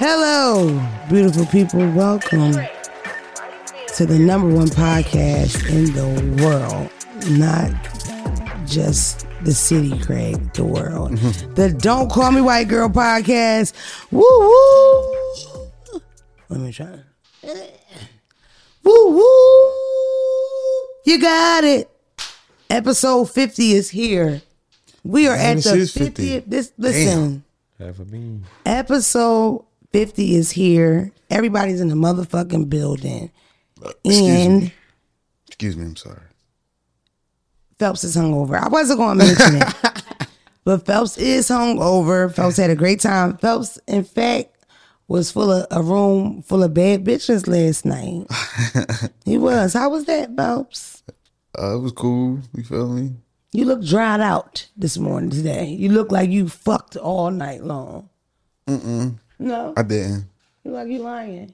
Hello, beautiful people. Welcome to the number one podcast in the world. Not just the city, Craig, the world. Mm-hmm. The Don't Call Me White Girl podcast. Woo woo. Let me try. Woo woo. You got it. Episode 50 is here. We are at the is 50. This listen. Bean. Episode 50 is here. Everybody's in the motherfucking building. Excuse and me. Excuse me, I'm sorry. Phelps is hungover. I wasn't going to mention it. but Phelps is hungover. Phelps had a great time. Phelps, in fact, was full of a room full of bad bitches last night. he was. How was that, Phelps? Uh, it was cool. You feel me? You look dried out this morning today. You look like you fucked all night long. Mm-mm. No. I didn't. You like you lying.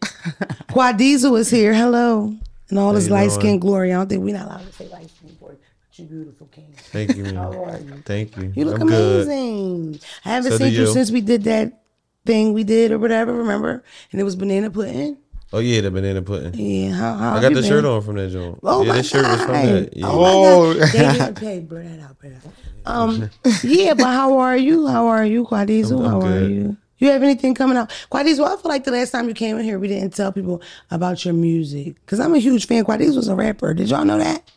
Quad Diesel is here. Hello. And all this you light doing? skin glory. I don't think we're not allowed to say light skin glory. But you beautiful king. Thank you, How are you? Thank you. You look I'm good. amazing. I haven't So seen you you. since we did that thing we did or whatever, remember? And it was banana pudding. Oh yeah, the banana pudding. Yeah, how, how I got the been? shirt on from that joint. Oh yeah, my this shirt was from God. that. Yeah. Oh, Oh. my God. They didn't pay. Bro, that out, bro. Um, yeah, but how are you? How are you, Quadizo? I'm- I'm are good. you? You have anything coming out? Quadizo, I feel like the last time you came in here, we didn't tell people about your music. Because I'm a huge fan. Quadizo was a rapper. Did y'all know that?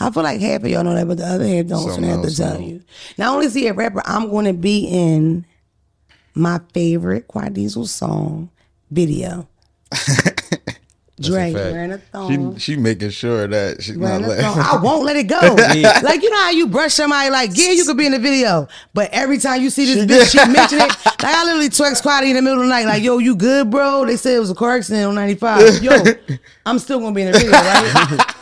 I feel like half of y'all know that, but the other half don't. So I have to tell you. Not only is he a rapper, I'm going to be in my favorite Quadizo song video. Dre fact. wearing a thong. She she making sure that she's Wearing not a thong. letting. I won't let it go. Like you know how you brush somebody like, yeah, you could be in the video, but every time you see this bitch, she mention it. Like I literally text Quaddy in the middle of the night, like, yo, you good, bro? They said it was a car accident on 95. Yo, I'm still gonna be in the video, right?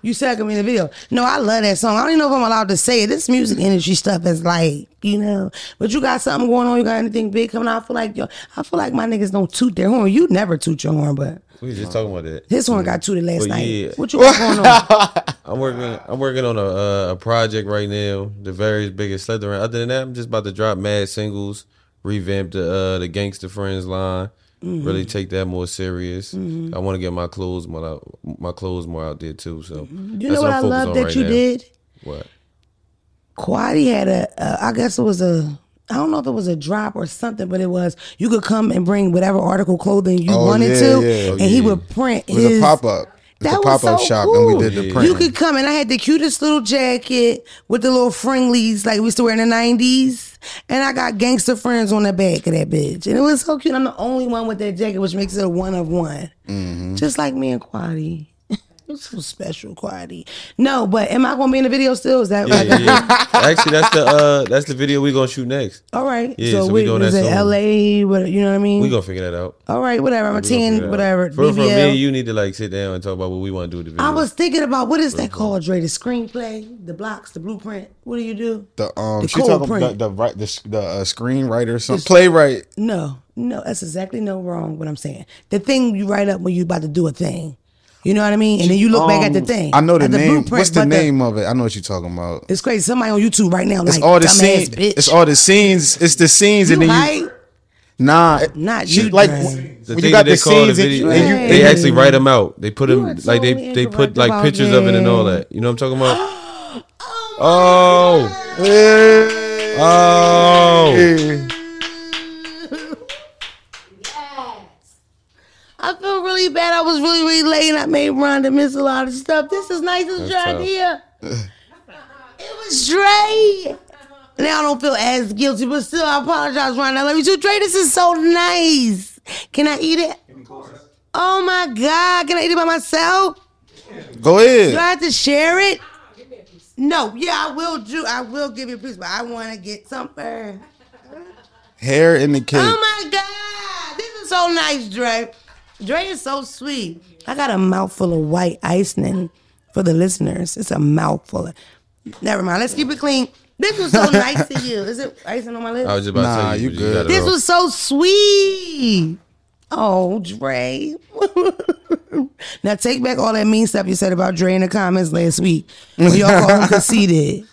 You said I could be in the video. No, I love that song. I don't even know if I'm allowed to say it. This music industry stuff is like, you know, but you got something going on. You got anything big coming out? I feel like yo, I feel like my niggas don't toot their horn. You never toot your horn, but We was just talking about that. his horn got tooted last night. yeah. What you got going on? I'm working. I'm working on a uh, a project right now. The very biggest sled around. Other than that, I'm just about to drop mad singles, revamp the uh, the Gangster Friends line. Mm-hmm. Really take that more serious. I want to get my clothes more out, my clothes more out there too. So Mm-hmm. You know what I love that you did? What? Quaddy had a, a, I guess it was a, I don't know if it was a drop or something, but it was you could come and bring whatever article clothing you Oh, wanted yeah, to, yeah. and Oh, he would print It was his a pop up. That was so shop, cool. and we did the print. You could come and I had the cutest little jacket with the little fringlies like we used to wear in the nineties. And I got gangster friends on the back of that bitch. And it was so cute. I'm the only one with that jacket, which makes it a one of one. Mm-hmm. Just like me and Quaddy. It's so special, Quaddy. No, but am I gonna be in the video still? Is that Yeah, like yeah, yeah. Actually, that's the uh, that's the video we gonna shoot next. all right? Yeah, so, so we we doing is that it. LA? What you know what I mean? We gonna figure that out. all right, whatever. I'm a We gonna figure ten, that whatever. For, for me, you need to like sit down and talk about what we want to do with the video. I was thinking about what is that called, Dre? The screenplay, the blocks, the blueprint. What do you do? the um, The she cold talking about the, the right the the uh, screenwriter, some playwright. No, no, that's exactly no wrong. What I'm saying, the thing you write up when you about to do a thing, you know what I mean, and then you look back at the Um, thing. I know the at name. What's the but name of it? I know what you're talking about. It's crazy. Somebody on YouTube right now, It's like all the scenes. bitch. It's all the scenes. It's the scenes, you and then you right? nah. Not she, you, like Dre. the when thing you got they the call the video, and you, Right. they actually write them out. They put them are like they totally they put like about pictures of it and all that. that. You know what I'm talking about? Oh, Hey. oh, I feel really bad. I was really, really late and I made Rhonda miss a lot of stuff. This is nice as Dre tough. here. it was Dre. Now I don't feel as guilty, but still, I apologize, Rhonda. I love you too. Dre, this is so nice. Can I eat it? Oh my God. Can I eat it by myself? Go ahead. Do ahead. I have to share it? No, yeah, I will do. I will give you a piece, but I want to get something. Hair in the cake. Oh my God. This is so nice, Dre. Dre is so sweet. I got a mouthful of white icing for the listeners. It's a mouthful of. Never mind. Let's keep it clean. This was so nice to you. Is it icing on my lips? I was just about Nah, to tell you, you good. got This was so sweet. Oh, Dre. now take back all that mean stuff you said about Dre in the comments last week when y'all called him conceited.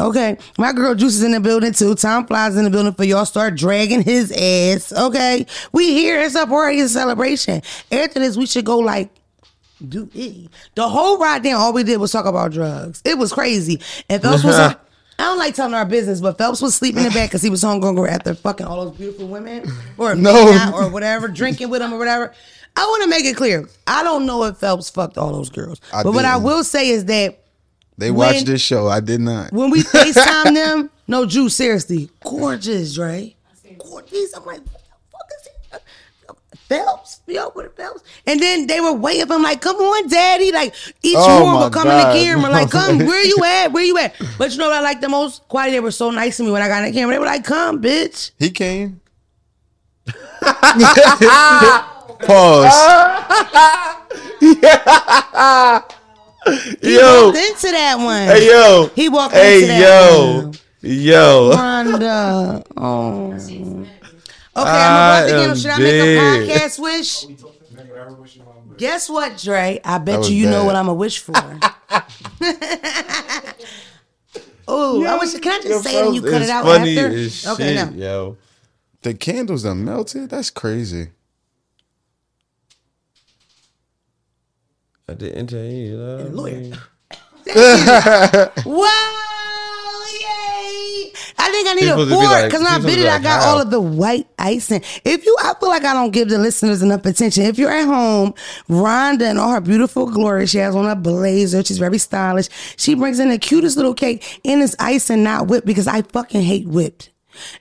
Okay, my girl Juice is in the building too. Tom Flies in the building for y'all. Start dragging his ass. Okay, we here. It's a party. It's a celebration. After this, we should go like do it. The whole ride down, all we did was talk about drugs. It was crazy. And Phelps was. I don't like telling our business, but Phelps was sleeping in the back because he was hungover after fucking all those beautiful women or No. or whatever, drinking with them or whatever. I want to make it clear. I don't know if Phelps fucked all those girls, I but what I will say is that They When- watched this show. I did not. when we FaceTime them, no Juice, seriously, gorgeous, Dre. Gorgeous. I'm like, what the fuck is it? Phelps, yo, with Phelps. And then they were waiting I'm like, come on, daddy. Like, each Oh, one would come God. in the camera, like, come, where you at? Where you at? But you know what I like the most? Quality, they were so nice to me when I got in the camera. They were like, come, bitch. He came. Pause. Yo, Walked into that one. hey yo, He walked hey into that yo, one. yo. Rhonda. Oh. Okay, I'm about to get him. Should I make a podcast wish? Guess what, Dre? I bet you you know what I'm a wish for. oh, I wish. Can I just say it and you cut it out after? Okay, no. yo. The candles are melted. That's crazy. I didn't tell you. love lawyer. Whoa! Yay! I think I need People a fork like- because when I people to bit be it, I got how? all of the white icing. If you, I feel like I don't give the listeners enough attention. If you're at home, Rhonda and all her beautiful glory, she has on a blazer. She's very stylish. She brings in the cutest little cake and it's icing, not whipped, because I fucking hate whipped.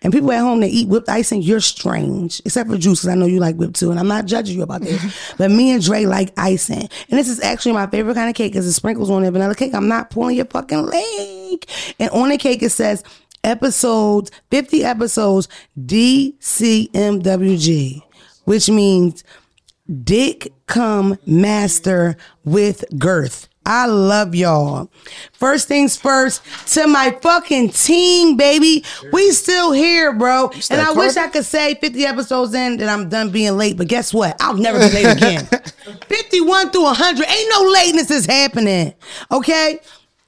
And people at home that eat whipped icing, you're strange. Except for Juice, because I know you like whipped too, and I'm not judging you about this. but me and Dre like icing. And this is actually my favorite kind of cake because the sprinkles on the vanilla cake. I'm not pulling your fucking leg. And on the cake it says episodes, 50 episodes, DCMWG, which means Dick Come Master with Girth. I love y'all. First things first, to my fucking team, baby. We still here, bro. And I wish I could say 50 episodes in that I'm done being late, but guess what? I'll never be late again. 51 through 100. Ain't no lateness is happening. Okay?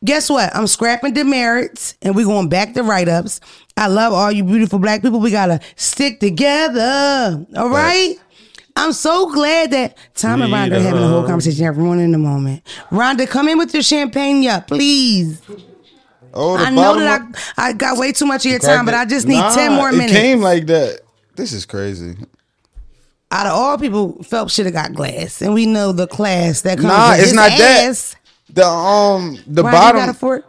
Guess what? I'm scrapping demerits and we're going back to write ups. I love all you beautiful black people. We got to stick together. All right? I'm so glad that Tom and Rhonda are having a whole conversation. Everyone in the moment. Rhonda, come in with your champagne up, please. Oh, the I know that I, I got way too much of your cracked time, but. I just need Nah, 10 more minutes. It came like that. This is crazy. Out of all people, Phelps should have got glass. And we know the class that comes Nah, with it's his not that. ass. The um the Rhonda, you got a bottom fork?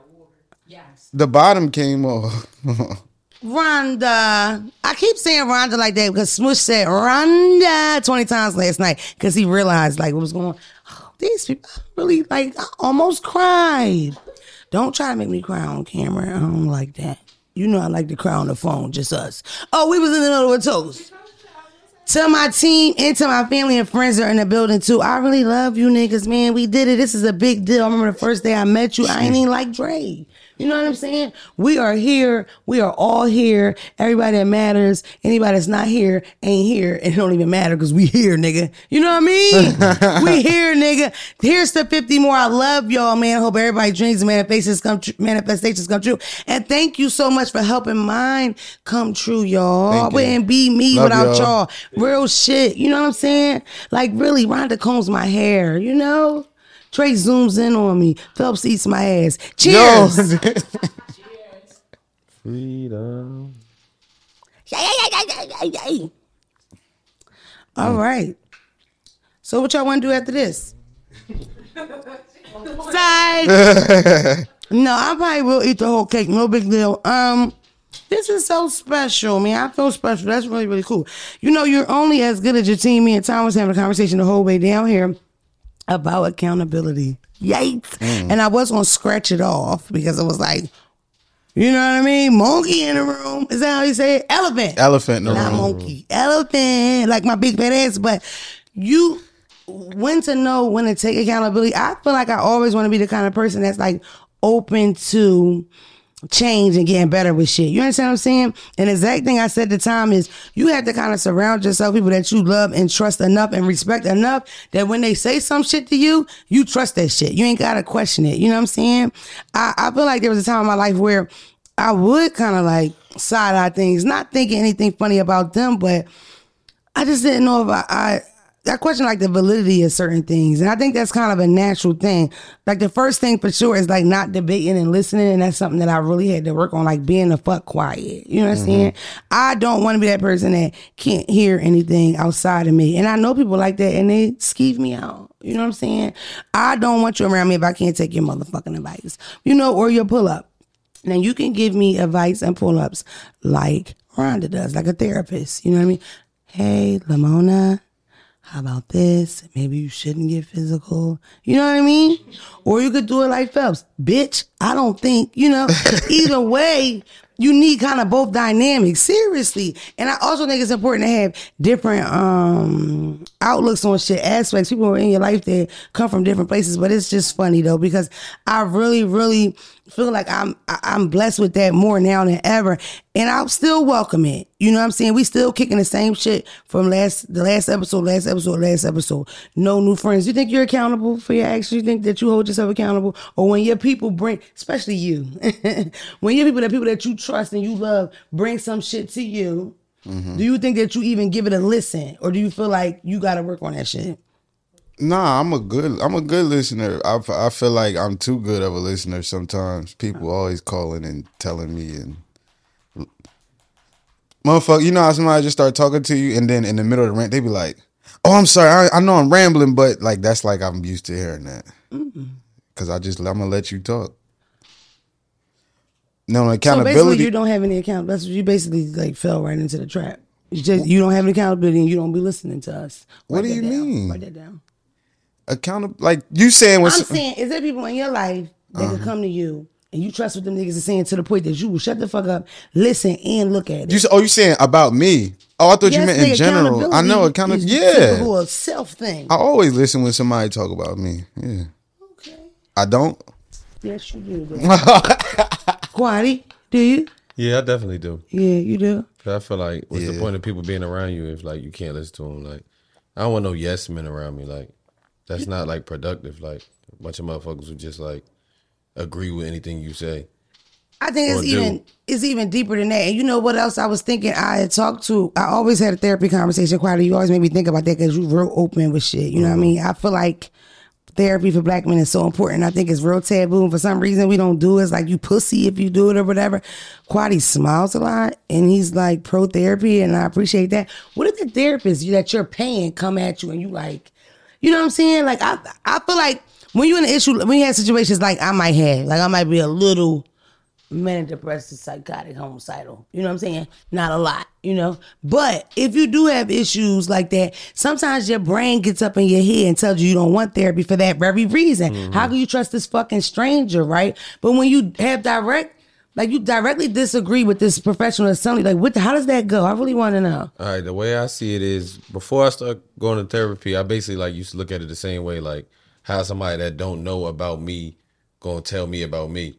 the bottom came off. Rhonda. I keep saying Rhonda like that because Smush said Rhonda 20 times last night because he realized like what was going on. Oh, these people I really like I almost cried. Don't try to make me cry on camera. I don't like that. You know I like to cry on the phone, just us. Oh, we was in the middle of a toast. To my team and to my family and friends that are in the building too. I really love you niggas, man. We did it. This is a big deal. I remember the first day I met you, I ain't even like Dre. You know what I'm saying? We are here. We are all here. Everybody that matters. Anybody that's not here ain't here. And it don't even matter because we here, nigga. You know what I mean? we here, nigga. Here's the 50 more. I love y'all, man. I hope everybody dreams and manifestations come true. Manifestations come true. And thank you so much for helping mine come true, y'all. Thank I wouldn't be me Love without y'all. y'all. Real shit. You know what I'm saying? Like really, Rhonda combs my hair, you know? Trey zooms in on me. Phelps eats my ass. Yo, Cheers. Freedom. Yay, yay, yay, yay, yay, yay. All right. So what y'all want to do after this? Side. no, I probably will eat the whole cake. No big deal. Um, this is so special, man. I feel special. That's really, really cool. You know, you're only as good as your team. Me and Tom was having a conversation the whole way down here about accountability. Yikes. Mm. And I was gonna scratch it off because it was like, you know what I mean? Monkey in the room. Is that how you say it? Elephant. elephant in the Not room. monkey. Elephant. Like my big fat ass. But you when to know when to take accountability. I feel like I always want to be the kind of person that's like open to change and getting better with shit. You understand what I'm saying? And the exact thing I said the time is you have to kind of surround yourself people that you love and trust enough and respect enough that when they say some shit to you, you trust that shit. You ain't gotta question it. You know what I'm saying? I, I feel like there was a time in my life where I would kind of like side eye things, not thinking anything funny about them, but I just didn't know if I, I I question like the validity of certain things, and I think that's kind of a natural thing. Like the first thing for sure is like not debating and listening, and that's something that I really had to work on, like being the fuck quiet. You know what I'm mm-hmm. saying? I don't want to be that person that can't hear anything outside of me, and I know people like that, and they skeeve me out. You know what I'm saying? I don't want you around me if I can't take your motherfucking advice, you know, or your pull up. Now you can give me advice and pull ups like Rhonda does, like a therapist. You know what I mean? Hey, Lamona, how about this? Maybe you shouldn't get physical. You know what I mean? Or you could do it like Phelps. Bitch, I don't think, you know, either way, you need kind of both dynamics. Seriously. And I also think it's important to have different um outlooks on shit aspects. People in your life that come from different places. But it's just funny though, because I really, really feel like I'm I'm blessed with that more now than ever. And I'll still welcome it. You know what I'm saying? We still kicking the same shit from last the last episode, last episode, last episode. No new friends. You think you're accountable for your actions? You think that you hold yourself accountable? Or when your people bring especially you, when your people the people that you trust and you love bring some shit to you, mm-hmm. do you think that you even give it a listen? Or do you feel like you gotta work on that shit? Nah, I'm a good. I'm a good listener. I feel like I'm too good of a listener. Sometimes people always calling and telling me and motherfucker. You know how somebody just start talking to you and then in the middle of the rant they be like, "Oh, I'm sorry. I, I know I'm rambling, but like that's like I'm used to hearing that mm-hmm. because I just I'm gonna let you talk." No So accountability. basically, you don't have any account. That's you basically like fell right into the trap. You just you don't have any accountability, and you don't be listening to us. What Write do you down. mean? Write that down. Accountable. Like you saying what I'm what? saying, is there people in your life that Uh-huh. can come to you and you trust what them niggas are saying to the point that you will shut the fuck up, listen, and look at it? You oh, you saying about me? Oh, I thought you meant in general. I know accountability accountability. is Yeah, typical of self thing. I always listen when somebody talk about me. Yeah, Okay. I don't. Yes, you do. though. Quaddy, do you? Yeah, I definitely do. Yeah, you do. I feel like what's the point of people being around you if like you can't listen to them? Like, I don't want no yes men around me. Like, that's not like productive. Like, a bunch of motherfuckers who just like agree with anything you say. I think it's do. even it's even deeper than that. And you know what else I was thinking? I had talked to. I always had a therapy conversation. Quite. You always made me think about that because you real open with shit. You know what I mm-hmm. mean? I feel like therapy for black men is so important. I think it's real taboo. And for some reason, we don't do it. It's like you pussy if you do it or whatever. Quaddy smiles a lot and he's like pro therapy, and I appreciate that. What if the therapist that you're paying come at you and you like, you know what I'm saying? Like I, I feel like when you're in an issue, when you have situations like I might have, like I might be a little manic depressive, psychotic, homicidal. You know what I'm saying? Not a lot, you know? But if you do have issues like that, sometimes your brain gets up in your head and tells you you don't want therapy for that very reason. How mm-hmm. can you trust this fucking stranger, right? But when you have direct, like you directly disagree with this professional you, like, what how does that go? I really want to know. All right, the way I see it is before I start going to therapy, I basically like used to look at it the same way, like how somebody that don't know about me gonna tell me about me.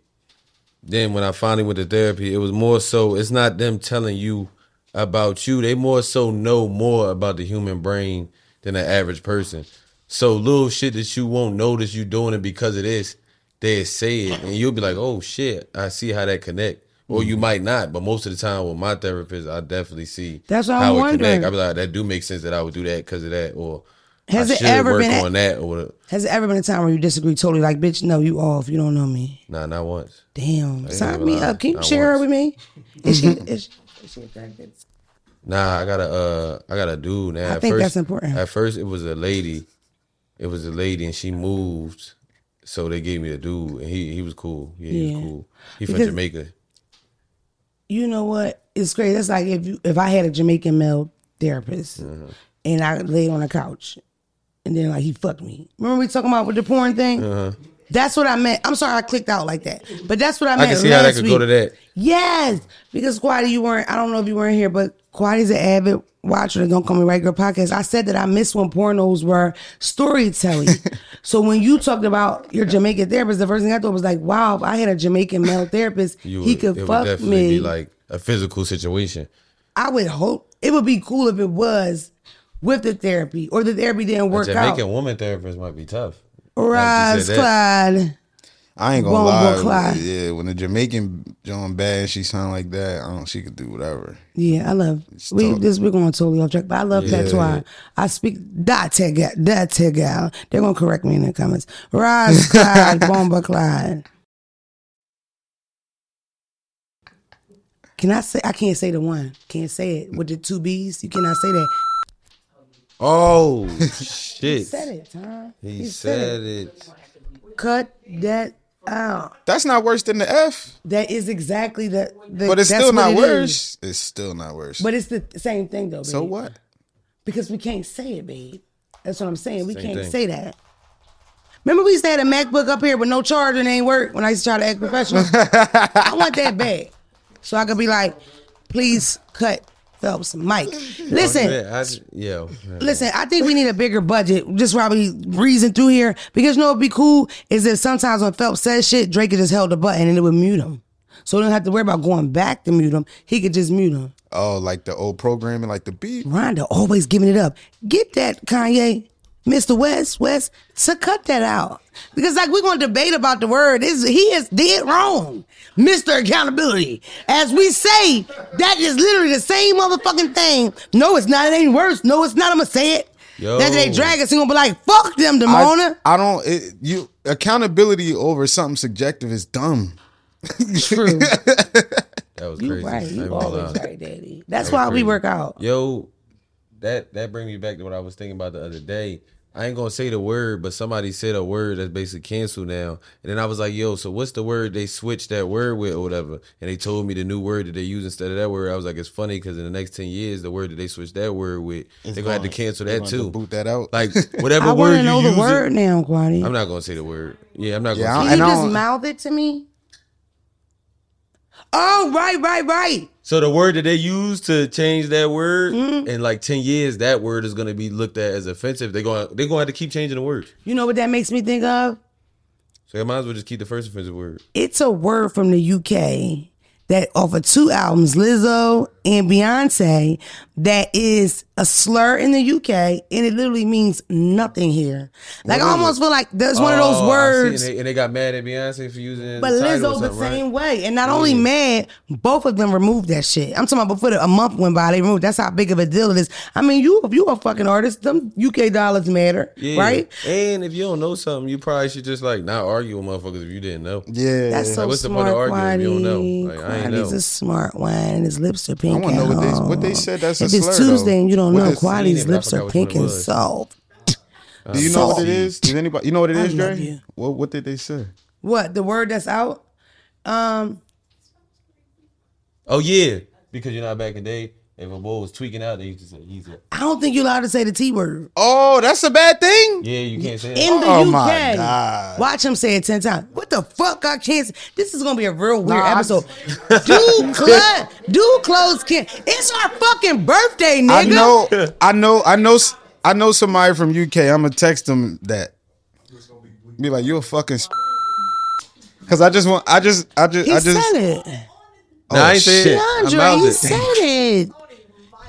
Then when I finally went to therapy, it was more so it's not them telling you about you. They more so know more about the human brain than the average person. So little shit that you won't notice you doing it because of this, they say it and you'll be like, oh shit, I see how that connect. Or Mm-hmm. you might not, but most of the time with my therapist, I definitely see That's what I'm how it wondering. connect. I be like, that do make sense that I would do that because of that, or Has I it should ever work been a- on that, or Has it ever been a time where you disagree totally? Like, bitch, no, you off. You don't know me. nah, not once. Damn. Sign me up. Can you Not share her once. with me? Is she, is she, is she attractive? Nah, I got a uh, I got a dude now. I At think first, that's important. At first, it was a lady. It was a lady, and she moved, so they gave me a dude, and he he was cool. Yeah, he was cool. He from Because- Jamaica. you know what? It's great. That's like if you if I had a Jamaican male therapist Uh-huh. and I laid on a couch and then like he fucked me. Remember we talking about with the porn thing? Uh-huh. That's what I meant. I'm sorry I clicked out like that. But that's what I meant. I can see how that could week. go to that. Yes. Because Quaddy, you weren't I don't know if you weren't here, but Quaddy's an avid watcher of Don't Call Me White Girl podcast. I said that I miss when pornos were storytelling. so when you talked about your Jamaican therapist, the first thing I thought was like, wow, if I had a Jamaican male therapist, You he would, could it fuck would definitely me. be like a physical situation. I would hope it would be cool if it was with the therapy or the therapy didn't A work Jamaican out. Jamaican woman therapist might be tough. Rise. Clyde. I ain't gonna Bongo lie. Yeah, when the Jamaican John bad, she sound like that. I don't. She could do whatever. Yeah, I love. We talk- this we're going totally off track, but I love Yeah. patois. I speak that Tegal. That Tegal. They're gonna correct me in the comments. Rise Clyde, Bomba Clyde. Can I say? I can't say the one. Can't say it with the two B's. You cannot say that. Oh shit! He said it, Tom. He said it. Cut that out. That's not worse than the F, That is exactly the. the but it's still not it worse. It's still not worse. But it's the same thing though. Babe. so what? Because we can't say it, babe. That's what I'm saying. We Same can't thing. say that. Remember we used to have a MacBook up here with no charger and it ain't work when I used to try to act professional? I want that back. So I could be like, please cut Phelps mic. Listen, Yeah, I, yeah. listen, I think we need a bigger budget. Just probably reason through here. Because you know what'd be cool is that sometimes when Phelps says shit, Drake could just held the button and it would mute him. So we don't have to worry about going back to mute him. He could just mute him. Oh, like the old programming, like the beat. Rhonda always giving it up. Get that, Kanye, Mr. West, West, to cut that out. Because like we're gonna debate about the word. Is he is dead wrong. Mr. Accountability. As we say, that is literally the same motherfucking thing. No, it's not. It ain't worse. No, it's not. I'm gonna say it. Yo. That they drag us, he gonna be like, fuck them, I, Demona. I don't. It, you accountability over something subjective is dumb. True. That was You crazy. right. You always right, Daddy. That's That why was we work out. Yo, that that brings me back to what I was thinking about the other day. I ain't gonna say the word, but somebody said a word that's basically canceled now. And then I was like, yo, so what's the word they switched that word with or whatever? And they told me the new word that they use instead of that word. I was like, it's funny because in the next 10 years, the word that they switched that word with, they're gonna have to cancel that gonna too. Boot that out. Like whatever I word wanna you know use the it- word now, Quadi. I'm not gonna say the word. Yeah, I'm not Yeah, gonna I- say Can you just mouth it to me? Oh, right, right, right. So the word that they use to change that word Mm-hmm. in like ten years, that word is gonna be looked at as offensive. They're going they're gonna have to keep changing the words. You know what that makes me think of? So they might as well just keep the first offensive word. It's a word from the UK that off of two albums, Lizzo and Beyonce, that is a slur in the UK and it literally means nothing here. Like I almost feel like there's one of those Oh, I see. words. And they, and they got mad at Beyonce for using it. But the Lizzo the something, right? same way. And not only mad, both of them removed that shit. I'm talking about before the, a month went by, they removed that's how big of a deal it is. I mean, you if you a fucking artist, them UK dollars matter. Yeah. Right? And if you don't know something, you probably should just like not argue with motherfuckers if you didn't know. yeah, That's so what's the point smart, of arguing if you don't know? Quaddy. Like, I ain't Quaddy's know. a smart one. His lips are pink. I wanna know what they- what they said that's a slur. If it's Tuesday though. and you don't What know, is- Quaddy's seen it, but I lips are pink and soft. Do you know what it is? Does anybody? You know what it I is, Dre? you. What What did they say? What the word that's out? Um, Oh yeah, because you're not back in the day. If a boy was tweaking out, they used to say he's a I don't think you're allowed to say the T word Oh, that's a bad thing. yeah. You can't say that. in that. the Oh, UK. my God. Watch him say it ten times. What the fuck? I can't. s- This is gonna be a real weird Nah, I- episode. do cl- do clothes can. It's our fucking birthday, nigga. I know, I know, I know, s- I know somebody from UK. I'm gonna text them that. Be like, you a fucking. Because I just want, I just, I just, He I just. said it. Oh, Nah, I ain't say it. shit. I Andre, mouthed he it. said it. Oh,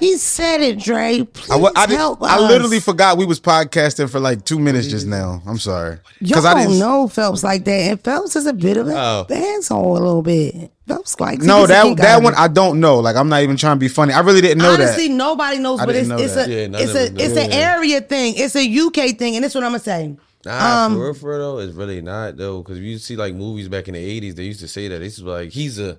He said it, Dre. Please I, wa- I, did, help I us. literally forgot we was podcasting for like two minutes just now. I'm sorry. Y'all I don't know Phelps like that, and Phelps is a bit of a Oh. asshole a little bit. Phelps like No, that that one. I don't know. Like I'm not even trying to be funny. I really didn't know Honestly, that. nobody knows, I but it's know it's that. a Yeah, none it's a us it's an area thing. It's a UK thing, and that's what I'm gonna say. Nah, Um, for real, for real though, it's really not though. Because if you see like movies back in the '80s, they used to say that. They used to be like, he's a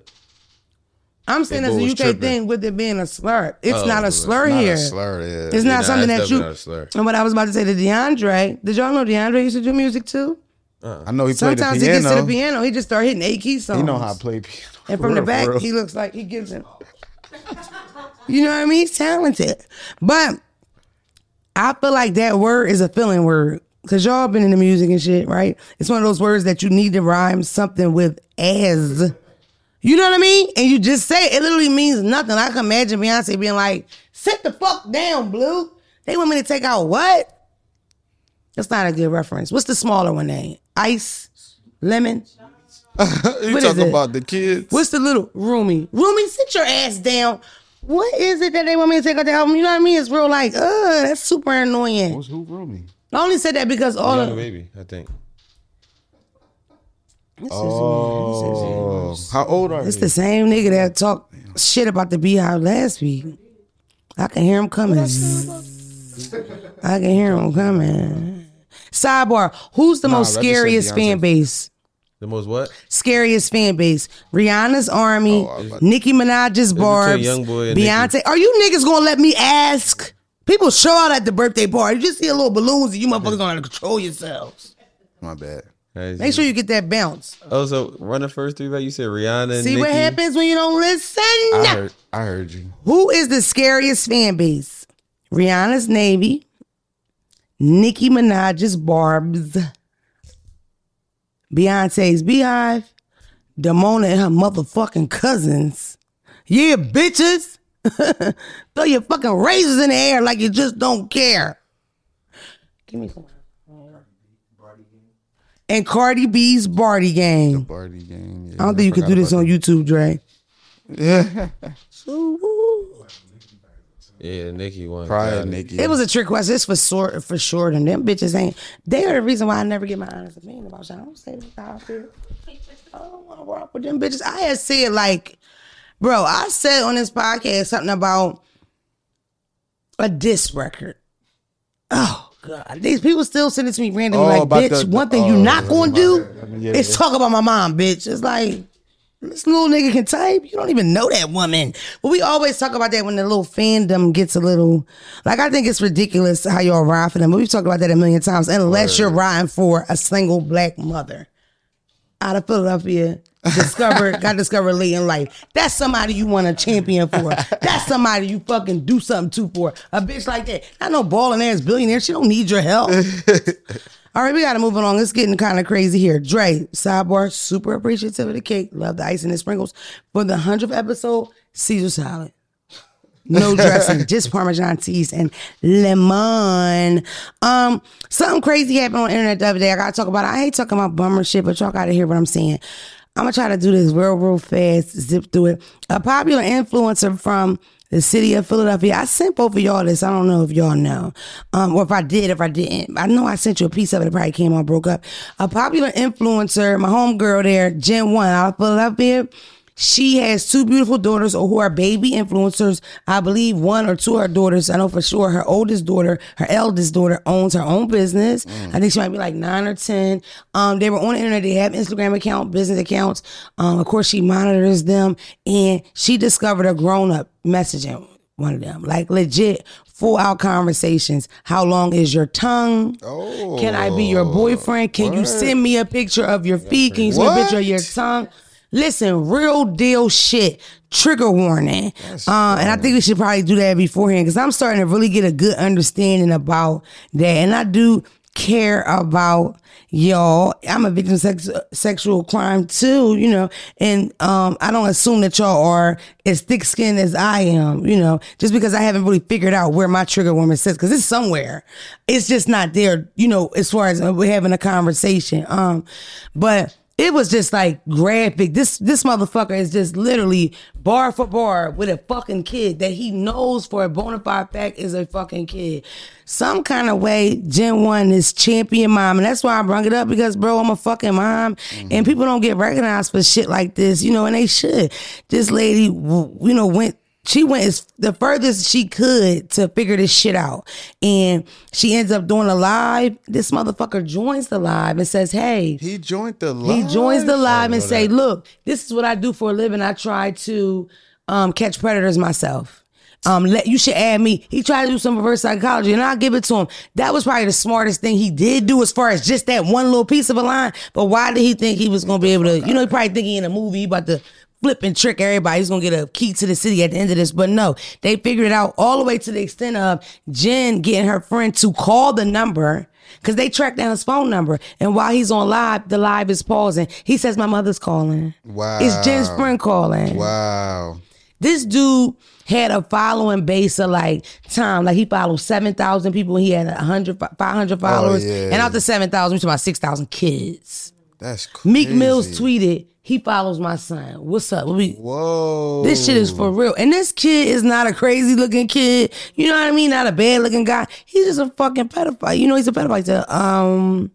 I'm saying That it's a UK tripping. thing with it being a slur. It's Oh, not a slur Not a here. slur, yeah. It's not nah, something that you. definitely not a slur. And what I was about to say to DeAndre, did y'all know DeAndre used to do music too? Uh, I know he played the Sometimes he gets to the piano, he just start hitting eight key songs. He know how to play piano. And from the real, for back, he looks like he gives him. You know what I mean? He's talented. But I feel like that word is a feeling word. Cause y'all been in the music and shit, right? It's one of those words that you need to rhyme something with as. You know what I mean? And you just say it, it literally means nothing. I can imagine Beyonce being like, sit the fuck down, Blue. They want me to take out what? That's not a good reference. What's the smaller one name? Ice? Lemon? you what is talking about the kids? What's the little Rumi? Rumi, sit your ass down. What is it that they want me to take out the album? You know what I mean? It's real like, uh, that's super annoying. What's who Rumi? I only said that because all Young of baby. I think Oh, how old are It's you? the same nigga that talked shit about the Beehive last week. I can hear him coming. I can hear him coming. Sidebar: Who's the Nah, most I just said scariest Beyonce. fan base? The most what? Scariest fan base: Rihanna's Army, Oh, Nicki Minaj's Barb's, Beyonce. Are you niggas gonna let me ask? People show out at the birthday party. You just see a little balloons, and you motherfuckers gonna control yourselves. My bad. Make sure you get that bounce. Oh, so run the first three back. You said Rihanna. See what happens when you don't listen. I heard. I heard you. Who is the scariest fan base? Rihanna's Navy, Nicki Minaj's Barb's, Beyonce's Beehive, Damona and her motherfucking cousins. Yeah, bitches. Throw your fucking razors in the air like you just don't care. Give me some. And Cardi B's Bardi Gang. Party game. Yeah, I don't think you could do this on YouTube, Dre. Yeah. Yeah, Nicki won. Pride, Got it. Nikki. It was a trick question. It's for short, for short, and them bitches ain't. They are the reason why I never get my honest opinion about shit. I don't say how I feel. I don't want to rock with them bitches. I had said like, bro, I said on this podcast something about a diss record. Oh God, these people still send it to me randomly. Oh, like, bitch, the- one thing oh, you not gonna do yeah, is yeah. talk about my mom, bitch. It's like. This little nigga can type. You don't even know that woman. But we always talk about that when the little fandom gets a little like I think it's ridiculous how y'all ride for them. But we've talked about that a million times. Unless you're riding for a single black mother out of Philadelphia, discovered got discovered late in life. That's somebody you want to champion for. That's somebody you fucking do something to for. A bitch like that. Not no balling ass billionaire. She don't need your help. All right, we gotta move along. It's getting kind of crazy here. Dre, sidebar, super appreciative of the cake. Love the icing and sprinkles. For the hundredth episode, Caesar salad. No dressing, just Parmesan cheese and lemon. Um, something crazy happened on the internet the other day. I gotta talk about it. I hate talking about bummer shit, but y'all gotta hear what I'm saying. I'm gonna try to do this real, real fast, zip through it. A popular influencer from the city of Philadelphia. I sent both of y'all this. I don't know if y'all know. Um, or if I did, if I didn't. I know I sent you a piece of it. It probably came on broke up. A popular influencer, my homegirl there, Gen 1 out of Philadelphia. She has two beautiful daughters who are baby influencers. I believe one or two of her daughters. I know for sure her oldest daughter, her eldest daughter owns her own business. I think she might be like nine or 10. Um, they were on the internet. They have Instagram account, business accounts. Um, of course, she monitors them and she discovered a grown up messaging one of them, like legit full out conversations. How long is your tongue? Oh, Can I be your boyfriend? Can you send me a picture of your feet? Can you send me a picture of your tongue? Listen, real deal shit. Trigger warning. Uh, and I think we should probably do that beforehand because I'm starting to really get a good understanding about that. And I do care about y'all. I'm a victim of sex, sexual crime too, you know, and um, I don't assume that y'all are as thick skinned as I am, you know, just because I haven't really figured out where my trigger warning sits because it's somewhere. It's just not there, you know, as far as we're having a conversation. Um, but it was just like graphic. This this motherfucker is just literally bar for bar with a fucking kid that he knows for a bona fide fact is a fucking kid. Some kind of way, Gen One is champion mom, and that's why I brought it up because, bro, I'm a fucking mom, mm-hmm. and people don't get recognized for shit like this, you know, and they should. This lady, you know, went she went as the furthest she could to figure this shit out. And she ends up doing a live. This motherfucker joins the live and says, Hey, He joined the he joins the live and say, "Look, this is what I do for a living. I try to um, catch predators myself. Um, let you should add me." He tried to do some reverse psychology, and I'll give it to him. That was probably the smartest thing he did do, as far as just that one little piece of a line. But why did he think he was gonna be able to? You know, he probably thinking in a movie he about to flip and trick everybody. He's gonna get a key to the city at the end of this. But no, they figured it out all the way to the extent of Jen getting her friend to call the number. Cause they tracked down his phone number, and while he's on live, the live is pausing. He says, "My mother's calling. Wow. It's Jen's friend calling." Wow. This dude had a following base of like time, like he followed seven thousand people. He had 100, 500 followers, Oh, yeah. and out the seven thousand, we talking about six thousand kids. That's crazy. Meek Mills tweeted, "He follows my son. What's up? What we, Whoa. this shit is for real. And this kid is not a crazy looking kid. You know what I mean? Not a bad looking guy. He's just a fucking pedophile. You know, he's a pedophile. He's a, um,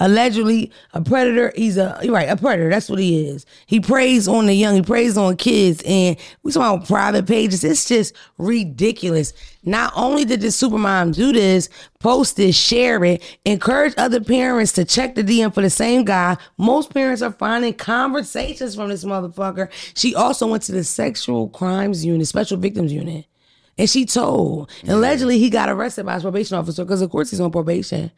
allegedly a predator. He's a you're right, a predator. That's what he is. He preys on the young. He preys on kids, and we talking about private pages. It's just ridiculous. Not only did the supermom do this, post this, share it, encourage other parents to check the DM for the same guy. Most parents are finding conversations from this motherfucker. She also went to the sexual crimes unit, special victims unit. And she told. And allegedly, he got arrested by his probation officer because, of course, he's on probation.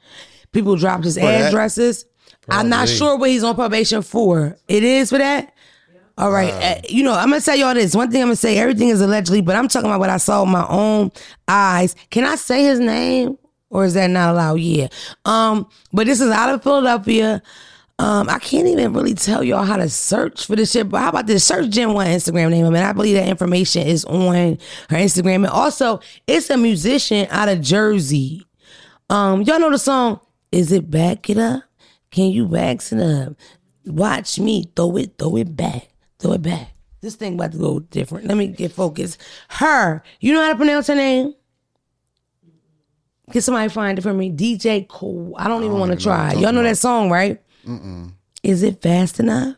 People dropped his that? addresses. I'm not sure what he's on probation for. It is for that? All right. Uh, you know, I'm going to tell y'all this. One thing I'm going to say everything is allegedly, but I'm talking about what I saw with my own eyes. Can I say his name? Or is that not allowed? Yeah. Um, but this is out of Philadelphia. Um, I can't even really tell y'all how to search for this shit, but how about this? Search Gen 1 Instagram name. I mean, I believe that information is on her Instagram. And also, it's a musician out of Jersey. Um, y'all know the song, Is It Back It Up? Can you back it up? Watch me throw it, throw it back, throw it back. This thing about to go different. Let me get focused. Her, you know how to pronounce her name? Can somebody find it for me? DJ Cole. I don't even want to try. Y'all know that song, right? Is it fast enough?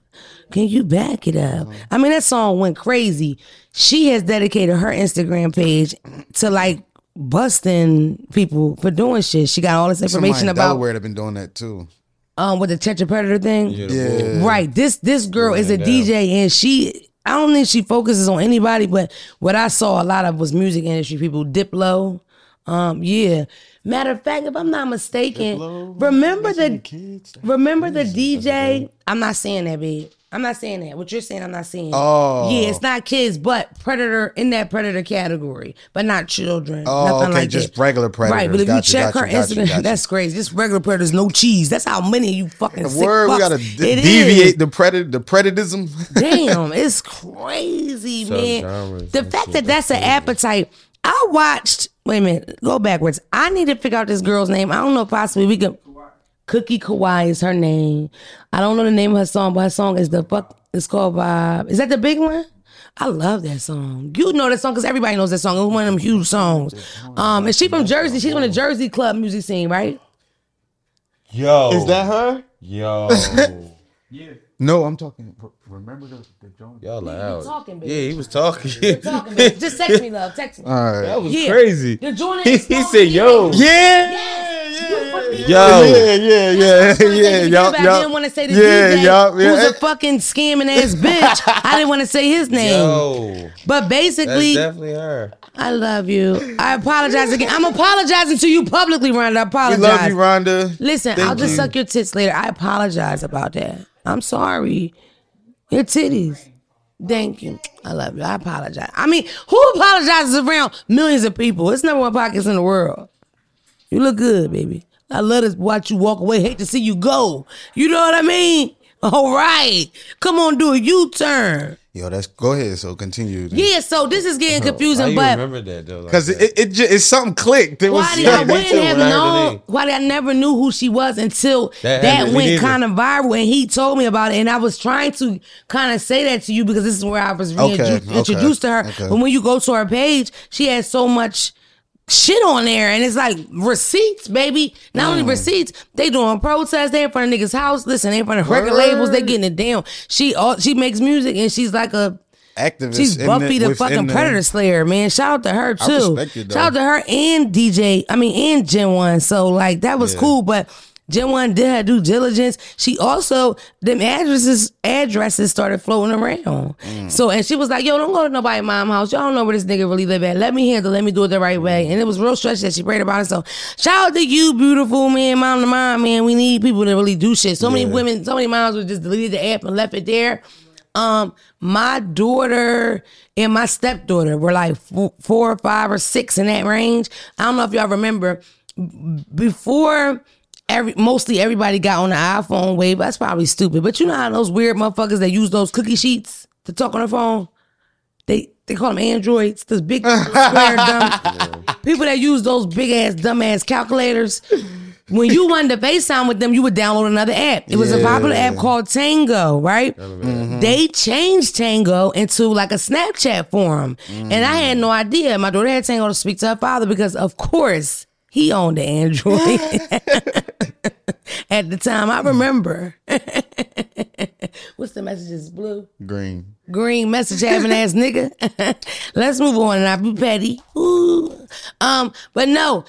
Can you back it up? I mean, that song went crazy. She has dedicated her Instagram page to like busting people for doing shit. She got all this Somebody information in about Delaware have been doing that too. um with the Tetra Predator thing. Yeah, the Yeah. bull. Right. This this girl is a down. DJ and she I don't think she focuses on anybody, but what I saw a lot of was music industry people. Diplo. Um, yeah. Matter of fact, if I'm not mistaken, remember the remember the DJ. I'm not saying that, babe. I'm not saying that. What you're saying, I'm not saying. Oh. yeah, it's not kids, but predator in that predator category, but not children. Oh, nothing okay, like just that. regular predators. Right, but if Got you you, check got her you, got you, Instagram, got that's crazy. Just regular predators, no cheese. That's how many of you fucking sick Word, we fucks. gotta It de- is. deviate the predator, the predatism. Damn, it's crazy, man. Subgenres The fact that that's an appetite. I watched. Wait a minute. Go backwards. I need to figure out this girl's name. I don't know. if Possibly we could. Cookie Kawaii is her name. I don't know the name of her song, but her song is the fuck. It's called Vibe. Is that the big one? I love that song. You know that song because everybody knows that song. It was one of them huge songs. Um, and she from Jersey. She's from the Jersey club music scene, right? Yo. Is that her? Yo. yeah. No, I'm talking. Remember the, the Jones? Y'all loud. talking, baby. yeah, he was talking. Talking about it. Just text me, love. Text me. All right. that was Yeah. crazy. The joint He, he said, "Yo, Yeah, Yo. Yo." yeah, yeah, yeah, yeah. Y'all, I didn't want to say the yeah, DJ y'all, yeah. who's a fucking scamming ass bitch. I didn't want to say his name. Yo, But that's basically, definitely her. I love you. I apologize again. I'm apologizing to you publicly, Rhonda. I we apologize. love you, Rhonda. Listen, Thank I'll just you. suck your tits later. I apologize about that. I'm sorry. Your titties. Thank you. I love you. I apologize. I mean, who apologizes around millions of people? It's number one podcast in the world. You look good, baby. I love to watch you walk away. Hate to see you go. You know what I mean? All right. Come on, do a U-turn. Yo, that's go ahead. So continue. Yeah, so this is getting Why confusing, you but remember that though? Because that? it, it, ju- it's something clicked. It was why did I me wouldn't have when I heard the known? Why did I never knew who she was until That that, went kind of viral and he told me about it and I was trying to kind of say that to you because this is where I was Okay, reintroduced okay, introduced to her. okay. But when you go to her page, she has so much shit on there and it's like receipts, baby. Not Mm. only receipts, they doing protests. They in front of niggas' house. Listen, they in front of record labels. They getting it down. She all she makes music and she's like a activist. She's Buffy the within fucking Predator Slayer, man. Shout out to her too. Shout out to her and DJ. I mean, and Gen One. So like that was Yeah. cool, but. One did her due diligence. She also them addresses addresses started floating around. Mm. So and she was like, "Yo, don't go to nobody mom house. Y'all don't know where this nigga really live at. Let me handle. Let me do it the right way." And it was real stretch that she prayed about it. So shout out to you, beautiful man, mom to mom, man. We need people to really do shit. So many women, so many moms would just deleted the app and left it there. Um, my daughter and my stepdaughter were like four, four or five or six in that range. I don't know if y'all remember before. Every mostly everybody got on the iPhone wave. That's probably stupid, but you know how those weird motherfuckers that use those cookie sheets to talk on their phone. They they call them androids. Those big square dumb people that use those big ass dumb ass calculators. When you wanted to FaceTime with them, you would download another app. It was a popular app called Tango, right? They changed Tango into like a Snapchat forum. And I had no idea. My daughter had Tango to speak to her father because, of course, he owned the Android. at the time. I remember. What's the message? Is Blue, Green. green, message having ass nigga. Let's move on and I be petty. Ooh. Um, but no.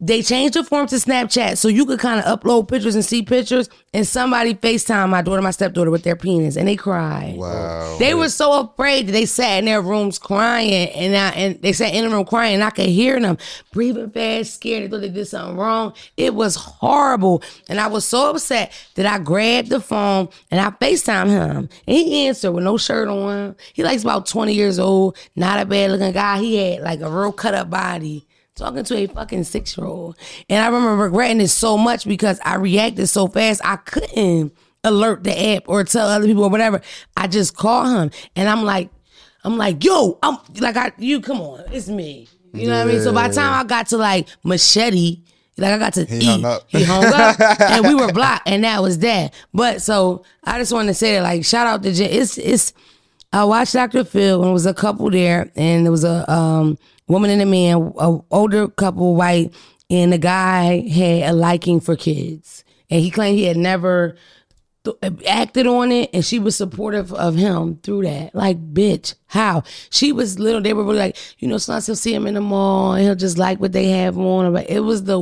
They changed the form to Snapchat so you could kind of upload pictures and see pictures. And somebody FaceTime my daughter, my stepdaughter with their penis, and they cried. Wow. They were so afraid that they sat in their rooms crying, and I, and they sat in the room crying, and I could hear them breathing fast, scared. They thought they did something wrong. It was horrible, and I was so upset that I grabbed the phone and I Facetime him, and he answered with no shirt on. He likes about twenty years old, not a bad looking guy. He had like a real cut up body talking to a fucking six year old. And I remember regretting it so much because I reacted so fast, I couldn't alert the app or tell other people or whatever. I just call him and I'm like, I'm like, yo, I'm like, I, you come on, it's me. You know what I mean? So by the time I got to like machete, like I got to eat, hung up. he hung up, and we were blocked, and that was that. But so I just want to say that, like, shout out to Jen. It's it's. I watched Dr. Phil and it was a couple there, and there was a um, woman and a man, a older couple, white, and the guy had a liking for kids, and he claimed he had never acted on it, and she was supportive of him through that. Like, bitch, how? She was little. They were really like, you know, sometimes he'll see him in the mall, and he'll just like what they have on. But it was the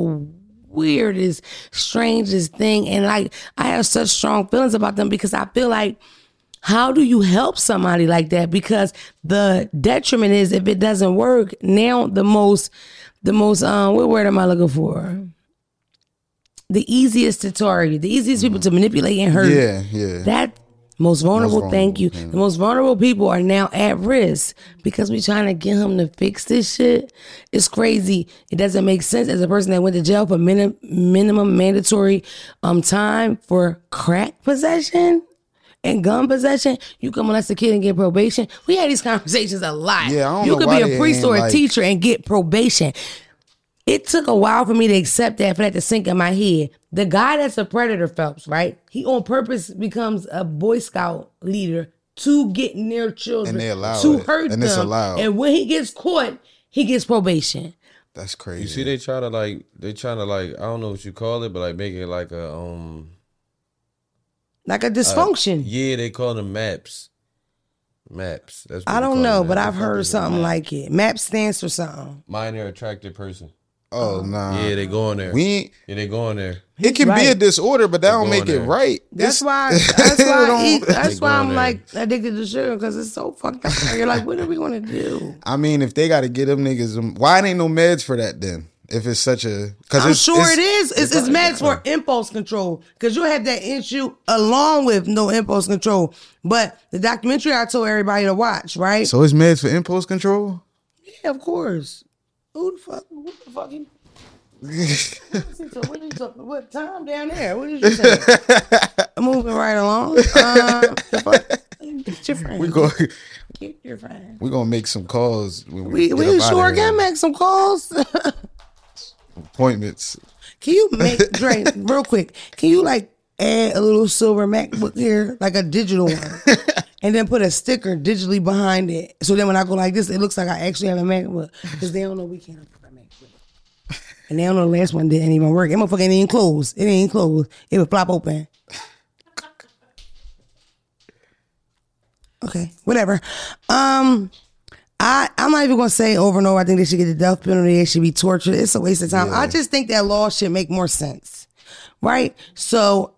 weirdest, strangest thing, and like I have such strong feelings about them because I feel like how do you help somebody like that? Because the detriment is if it doesn't work, now the most, the most, um, what word am I looking for? The easiest to target, the easiest people to manipulate and hurt. Yeah, yeah. That most vulnerable, vulnerable, thank you. The most vulnerable people are now at risk because we're trying to get him to fix this shit. It's crazy. It doesn't make sense as a person that went to jail for minim- minimum mandatory um time for crack possession and gun possession. You can molest a kid and get probation. We had these conversations a lot. Yeah, I don't you know could be a priest ain't, or a like- teacher and get probation. It took a while for me to accept that, for that to sink in my head. The guy that's a predator, Phelps, right? He on purpose becomes a Boy Scout leader to get near children, And they allow to it. hurt And them. it's allowed. And when he gets caught, he gets probation. That's crazy. You see, they try to like they trying to like I don't know what you call it, but like make it like a um Like a uh, dysfunction. yeah they call them maps. Maps. That's I don't know, them. but The I've heard something like it. MAP stands for something. minor attracted person. Oh, oh nah. yeah, they go in there. we ain't, yeah, they go in there. it can be a disorder, but that don't going make it there. right. That's It's- why. That's why. I eat, that's why I'm there. like addicted to sugar because it's so fucked up. You're like, what are we gonna do? I mean, if they got to get them niggas, um, why ain't no meds for that then? If it's such a, because I'm it's, sure it's, it is. It's, it's meds for impulse control because you have that issue along with no impulse control. But the documentary I told everybody to watch, right? So it's meds for impulse control. yeah, of course. Who the fuck? What the fuck? You, what, you talking, what time down there? What did you say? I'm moving right along. Uh, get your friend. we go, Get your friend. we gonna make some calls. When We, get we sure can make some calls. appointments. Can you make Dre real quick? Can you like add a little silver MacBook here, like a digital one, and then put a sticker digitally behind it? So then when I go like this, it looks like I actually have a MacBook because they don't know we can't afford a MacBook, and they don't know the last one didn't even work. That motherfucker ain't even closed. It ain't closed. It would flop open. Okay, whatever. Um. I, I'm not even gonna say over and over. I think they should get the death penalty. They should be tortured. It's a waste of time. I just think that law should make more sense, right? So,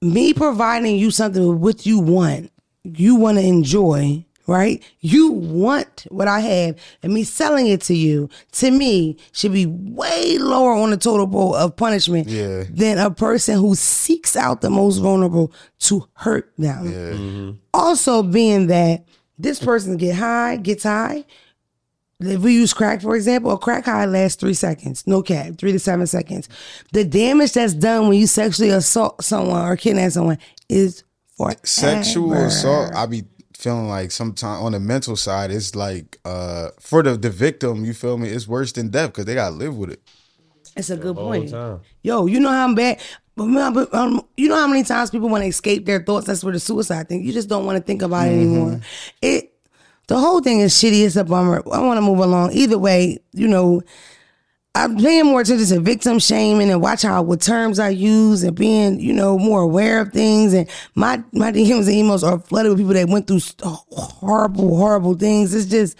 me providing you something with what you want, you want to enjoy, right? You want what I have, and me selling it to you, to me, should be way lower on the total pole of punishment Yeah. than a person who seeks out the most vulnerable to hurt them. Mm-hmm. Also, being that this person get high, gets high. If we use crack, for example, a crack high lasts three seconds, no cap, three to seven seconds. The damage that's done when you sexually assault someone or kidnap someone is for Sexual assault. I be feeling like sometimes on the mental side, it's like uh for the the victim. You feel me? It's worse than death because they gotta live with it. It's a good point. Yo, you know how I'm bad. But um, you know how many times people want to escape their thoughts. That's where the suicide thing. You just don't want to think about it anymore. It, the whole thing is shitty. It's a bummer. I want to move along. Either way, you know, I'm paying more attention to victim shaming and watch how what terms I use and being, you know, more aware of things. And my my DMs and emails are flooded with people that went through horrible, horrible things. It's just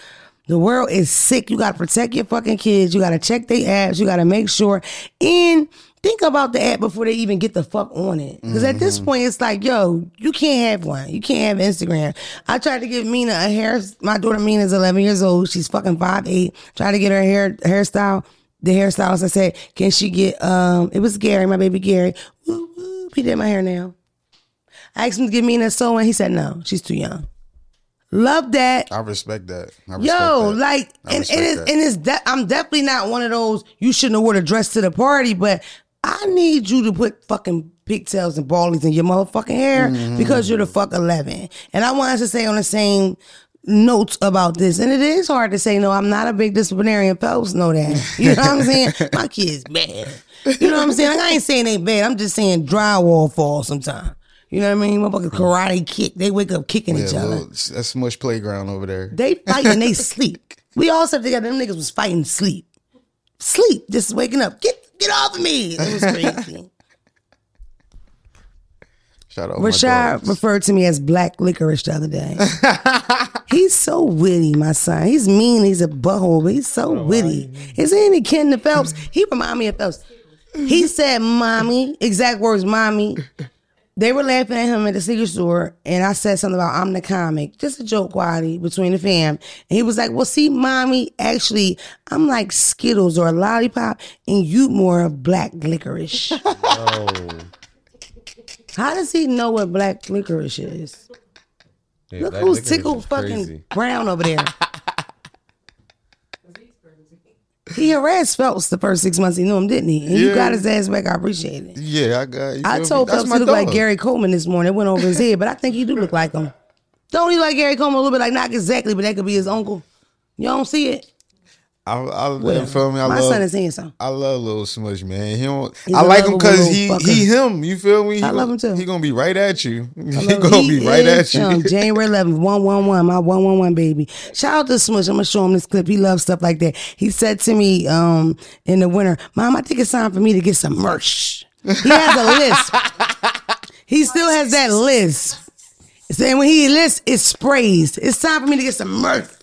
the world is sick. You got to protect your fucking kids. You got to check their apps. You got to make sure and think about the app before they even get the fuck on it. Because at this point, it's like, yo, you can't have one. You can't have Instagram. I tried to give Mina a hair. My daughter Mina is 11 years old. She's fucking 5'8. Tried to get her hair hairstyle. The hairstylist, I said, can she get, um, it was Gary, my baby Gary. Woo, woo, he did my hair now. I asked him to give Mina a sew and he said no, she's too young. Love that. I respect that. I respect Yo, that. like, I and, and it's, and it's de- I'm definitely not one of those you shouldn't have wore a dress to the party, but I need you to put fucking pigtails and ballies in your motherfucking hair Mm-hmm. because you're the fuck 11. And I wanted to say on the same notes about this, and it is hard to say no. I'm not a big disciplinarian. Phelps know that. You know what I'm saying? My kids bad. You know what I'm saying? Like, I ain't saying they bad. I'm just saying drywall fall sometimes. You know what I mean? Motherfuckers karate kick. They wake up kicking yeah, each other. little, that's smush playground over there. They fight and they sleep. We all slept together. Them niggas was fighting sleep. Sleep. Just waking up. Get get off of me. It was crazy. Shout out my Rashad referred to me as black licorice the other day. he's so witty, my son. He's mean. He's a butthole, but he's so witty. Is he any kin to Phelps? He remind me of Phelps. He said, "Mommy," exact words, "Mommy." They were laughing at him at the sneaker store, and I said something about I'm the comic, just a joke, Waddy, between the fam. And he was like, "Well, see, mommy, actually, I'm like Skittles or a lollipop, and you more of black licorice." Oh, How does he know what black licorice is? yeah, Look that who's licorice tickled is fucking crazy. brown over there. He harassed Phelps the first six months he knew him, didn't he? And you got his ass back. I appreciate it. Yeah, I got. You I me? told That's Phelps he looked like. Gary Coleman this morning. It went over his head, but I think he do look like him. Don't he like Gary Coleman a little bit? Like not exactly, but that could be his uncle. You don't see it? I, I, you feel me? I My love, son is something. I love little Smush, man. He don't. He's I like him because he fucker. he him. You feel me? He I love him too. He gonna be right at you. He gonna he be right at you. him. January 11th, 111, my 111 baby. Shout out to Smush. I'm to show him this clip. He loves stuff like that. He said to me um, in the winter, Mom, I think it's time for me to get some merch. He has a list. he still has that list. Saying when he lists, it sprays. It's time for me to get some mirth.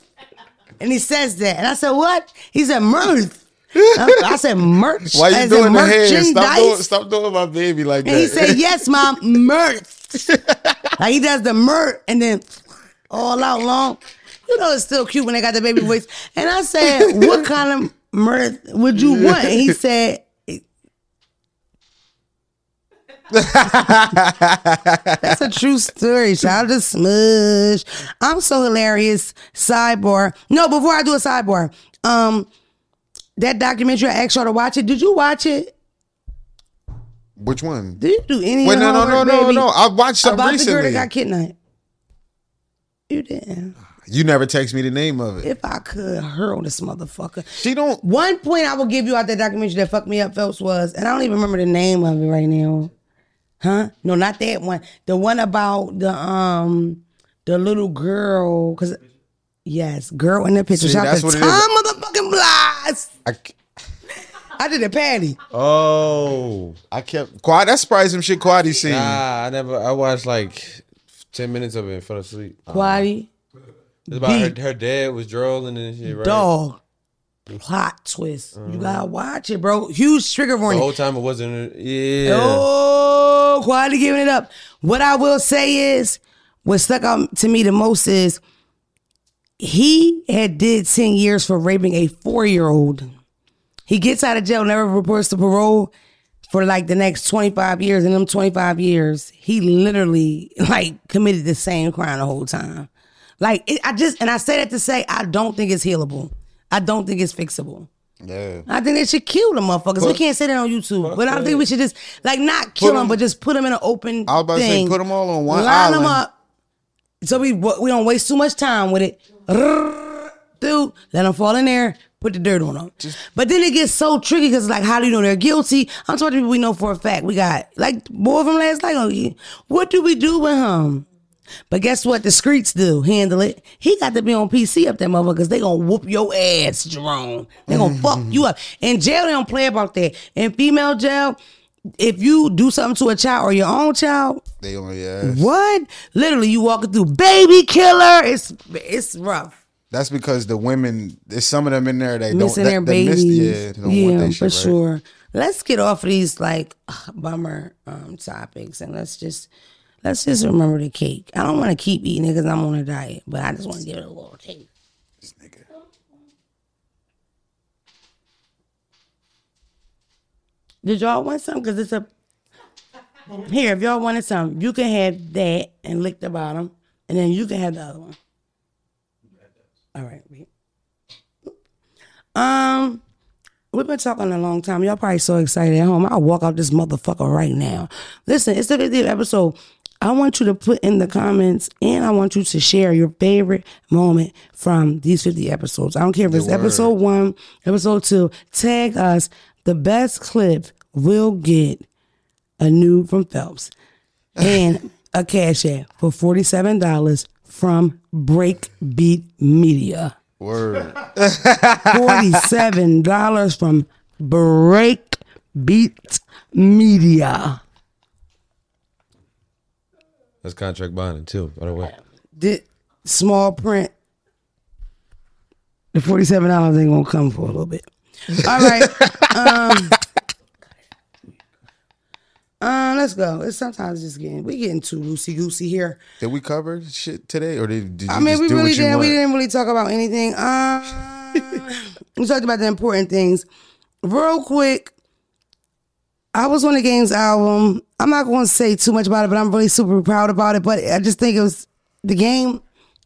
And he says that. And I said, What? He said, Mirth. I said, Merch. Why you doing the hand? Stop doing, stop doing my baby like that. And he said, Yes, mom, mirth. like he does the mirth and then all out long. You know, it's still cute when they got the baby voice. And I said, What kind of mirth would you want? And he said, That's a true story. Shout out to Smush. I'm so hilarious. Sidebar. No, before I do a sidebar, um, that documentary I asked y'all to watch it. Did you watch it? Which one? Did you do any? Wait, no, no, no, no, no. I watched something about the girl recently. that got kidnapped. You didn't. You never text me the name of it. If I could hurl this motherfucker. She don't. One point I will give you out that documentary that fucked me up, Phelps, was, and I don't even remember the name of it right now. Huh? No, not that one. The one about the um the little girl, cause yes, girl in the picture. See, Shout out that's to what it Tom is. motherfucking Blast. I, c- I did a patty. Oh, I kept quiet. That's probably some shit Quaddy seen. nah, I never. I watched like ten minutes of it and fell asleep. Quaddy, It's about her, her dad was drooling and shit, right? dog. Plot twist. You mm. gotta watch it, bro. Huge trigger warning. The whole time it wasn't. Yeah. Oh, quietly giving it up. What I will say is, what stuck out to me the most is he had did 10 years for raping a four-year-old. He gets out of jail, never reports to parole for like the next 25 years. In them 25 years, he literally like committed the same crime the whole time. Like it, I just, and I say that to say, I don't think it's healable. I don't think it's fixable. Yeah. I think they should kill the motherfuckers. we can't say that on YouTube, but I think we should just like not kill them, them- but just put them in an open. I was about to say, thing. put 'em all on one line them island. up, so we we don't waste too much time with it. Dude, let them fall in there. Put the dirt on them. but then it gets so tricky because like, how do you know they're guilty? I'm talking to people we know for a fact. We got like boy from last night. What do we do with him? But guess what? The streets do handle it. He got to be on PC up that motherfucker because they gonna whoop your ass, Jerome. They gonna fuck you up. In jail, they don't play about that. In female jail, if you do something to a child or your own child, They on your ass. what? Literally, you walking through baby killer. It's it's rough. That's because the women, there's some of them in there. They Missing don't. their that- they miss- babies. yeah, want yeah, that for shit, right? sure. Let's get off of these like bummer um, topics and let's just let's just remember the cake. I don't want to keep eating it because I'm on a diet, but I just want to give it a little taste. This nigga. Did y'all want some? Because it's a here. If y'all wanted some, you can have that and lick the bottom, and then you can have the other one. All right. wait. Um, we've been talking a long time. Y'all probably so excited at home. I'll walk out this motherfucker right now. Listen, it's the 50th episode. I want you to put in the comments and I want you to share your favorite moment from these 50 episodes. I don't care if it's episode one, episode two. Tag us. The best clip will get a nude from Phelps and a cash app for $47 from Breakbeat Media. Word. $47 from Breakbeat Media. That's contract binding too, by the way. Did small print. The $47 ain't gonna come for a little bit. All right. um, uh, let's go. It's sometimes just getting we getting too loosey goosey here. Did we cover shit today, or did, did you I mean, just we do really didn't. We didn't really talk about anything. Uh, we talked about the important things. Real quick, I was on the Games album. I'm not going to say too much about it, but I'm really super proud about it. But I just think it was the game.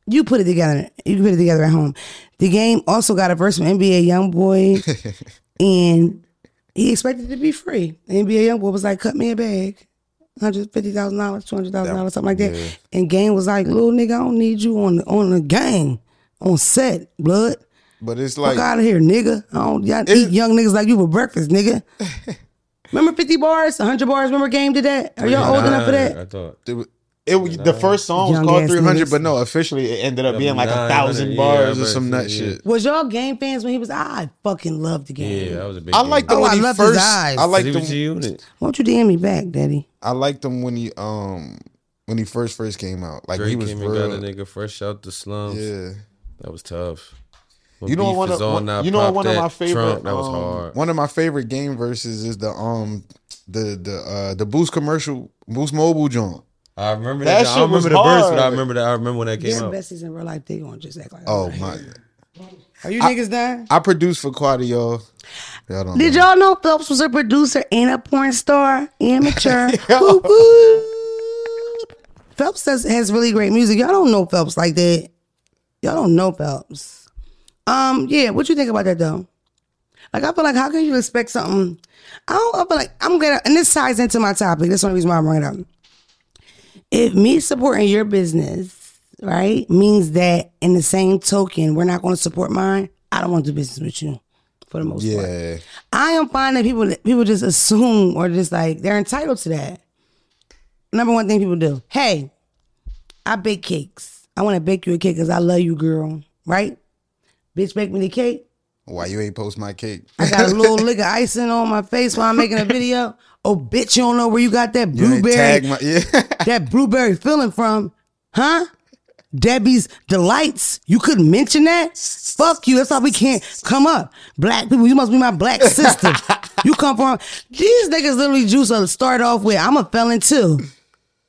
You put it together. You put it together at home. The game also got a verse from NBA YoungBoy, and he expected it to be free. NBA YoungBoy was like, "Cut me a bag." Hundred fifty thousand dollars, two hundred thousand dollars, something like that. yeah. And Game was like, "Little nigga, I don't need you on the, on the game, on set, blood. But it's like, Fuck out of here, nigga. I don't y'all eat young niggas like you for breakfast, nigga." remember fifty bars, hundred bars? Remember Game did that? Are y'all old enough for that? I thought. it, it was- the first song was Young called ass 300, niggas. but no, officially it ended up being like a 900, thousand yeah, bars I or some nut yeah. shit. Was y'all Game fans when he was? I fucking loved the game. Yeah, I was a big. I game. like them Oh, when I he love his first. eyes. I like He was a unit. Won't you DM me back, Daddy? I liked them when he um when he first first came out. Like Drake he was came and got a nigga fresh out the slums. Yeah. That was tough. When You know one of on, one, you know one of my favorite Trump, that was um, hard. One of my favorite game verses is the um the the uh the Boost commercial Boost Mobile joint. I remember That that. I don't was remember the verse, but I remember that. I remember when that came Their out. besties in real life, they gonna just act like. Oh my! Are you niggas done? I produced for Quaddy, y'all. Y'all don't Did know. y'all know Phelps was a producer and a porn star? Amateur. Woo, woo. Phelps does, has really great music. Y'all don't know Phelps like that. Y'all don't know Phelps. Um, yeah, what you think about that though? Like I feel like how can you expect something? I don't I feel like I'm gonna and this ties into my topic. That's the only reason why I'm bringing it up. If me supporting your business, right, means that in the same token, we're not gonna support mine, I don't want to do business with you for the most part. Yeah, I am finding people people just assume or just like they're entitled to that. Number one thing people do. Hey, I bake cakes. I want to bake you a cake because I love you, girl. Right? Bitch, bake me the cake. why you ain't post my cake? I got a little lick of icing on my face while I'm making a video. Oh, bitch, you don't know where you got that blueberry, tag my yeah. that blueberry feeling from, huh? Debbie's delights. You couldn't mention that. Fuck you. That's why we can't come up. Black people, you must be my black sister. you come from these niggas. Literally, juice to start off with. I'm a felon too.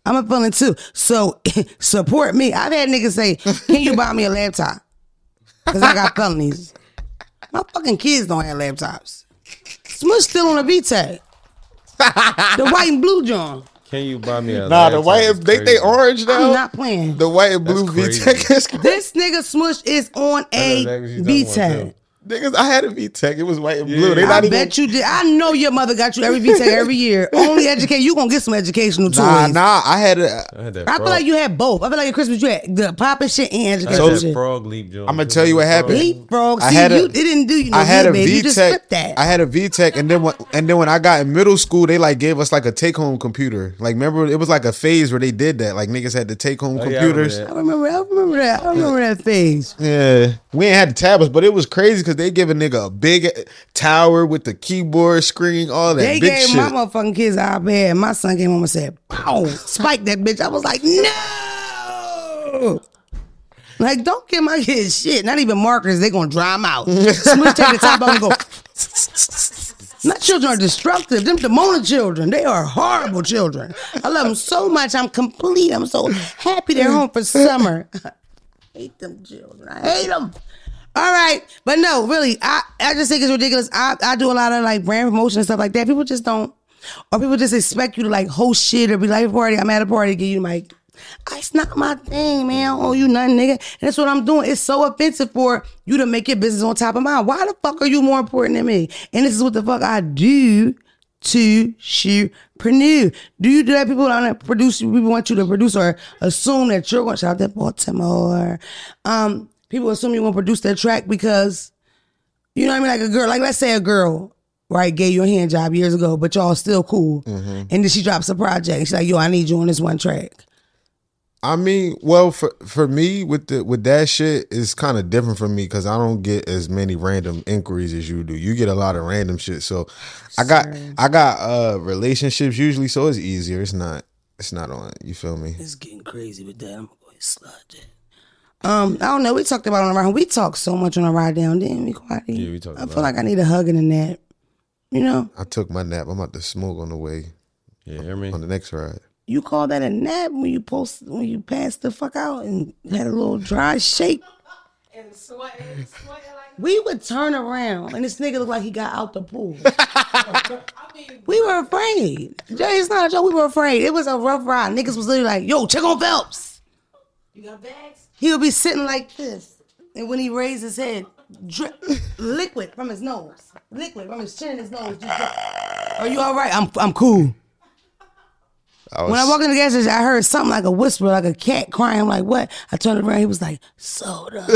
I'm a felon too. So support me. I've had niggas say, "Can you buy me a laptop?" Because I got felonies. My fucking kids don't have laptops. Smush still on a VTech. the white and blue John. Can you buy me a Nah, the laptop? white It's they they crazy. orange I'm now. not playing. The white and blue That's crazy. VTech is This nigga Smush is on I know a exactly what you talking about, VTech. Too. Niggas, I had a VTech. It was white and blue. They I even. bet you did. I know your mother got you every VTech every year. Only educate. You gonna get some educational toys. Nah, nah. I had a. I had. I feel like you had both. I feel like at Christmas you had the popping shit and I had educational that shit. frog leap joint. I'ma tell you what happened. Leapfrog. See, I had a- you it didn't do you no I had good, a baby. You V just Tech. that. I had a V Tech, and then when, and then when I got in middle school, they like gave us like a take home computer. Like remember, it was like a phase where they did that. Like niggas had the take home Oh, yeah, I remember computers. I remember. I remember that. I remember that phase. Yeah, we ain't had the tablets, but it was crazy because they give a nigga a big tower with the keyboard screen, all that They gave shit. my motherfucking kids iPad. My son came home and said, "Pow!" Spike that bitch. I was like, "No." Like, don't give my kids shit. Not even markers. They gonna dry them out. Switch take the top off and go. My children are destructive. Them Demona children, they are horrible children. I love them so much. I'm complete. I'm so happy they're home for summer. I hate them children. I hate them. All right, but no, really, I, I just think it's ridiculous. I, I do a lot of like brand promotion and stuff like that. People just don't, or people just expect you to like host shit or be like, a party. I'm at a party, give you like, it's not my thing, man. I owe you nothing, nigga. And that's what I'm doing. It's so offensive for you to make your business on top of mine. Why the fuck are you more important than me? And this is what the fuck I do to shoot Purdue. Do you do that? People don't produce. People want you to produce or assume that you're going to shout out that Baltimore. Um, people assume you're going to produce that track because you know what I mean. Like a girl, like let's say a girl. Right, gave you a hand job years ago, but y'all still cool. And then she drops a project. And she's like, "Yo, I need you on this one track." I mean, well, for for me with the with that shit, it's kind of different for me because I don't get as many random inquiries as you do. You get a lot of random shit, so I got I got uh relationships usually, so it's easier. It's not it's not on. You feel me? It's getting crazy with that. I'm going to slide that. Um, I don't know. We talked about it on the ride. We talked so much on the ride down, didn't we, Quaddy? Yeah, we talked I about feel like I need a hug and a nap. You know, I took my nap. I'm about to smoke on the way Yeah, hear me? on the next ride. you call that a nap when you post when you passed the fuck out and had a little dry shake. And sweating, sweating like We would turn around and this nigga looked like he got out the pool. I mean, We were afraid. Jay, it's not a joke. We were afraid. It was a rough ride. Niggas was literally like, "Yo, check on Phelps." you got bags? He would be sitting like this, and when he raised his head, drip liquid from his nose, liquid from his chin and his nose. Just. Are you all right? I'm I'm cool. I was, When I walked in the gas station, I heard something like a whisper, like a cat crying. I'm like, what? I turned around. He was like, soda.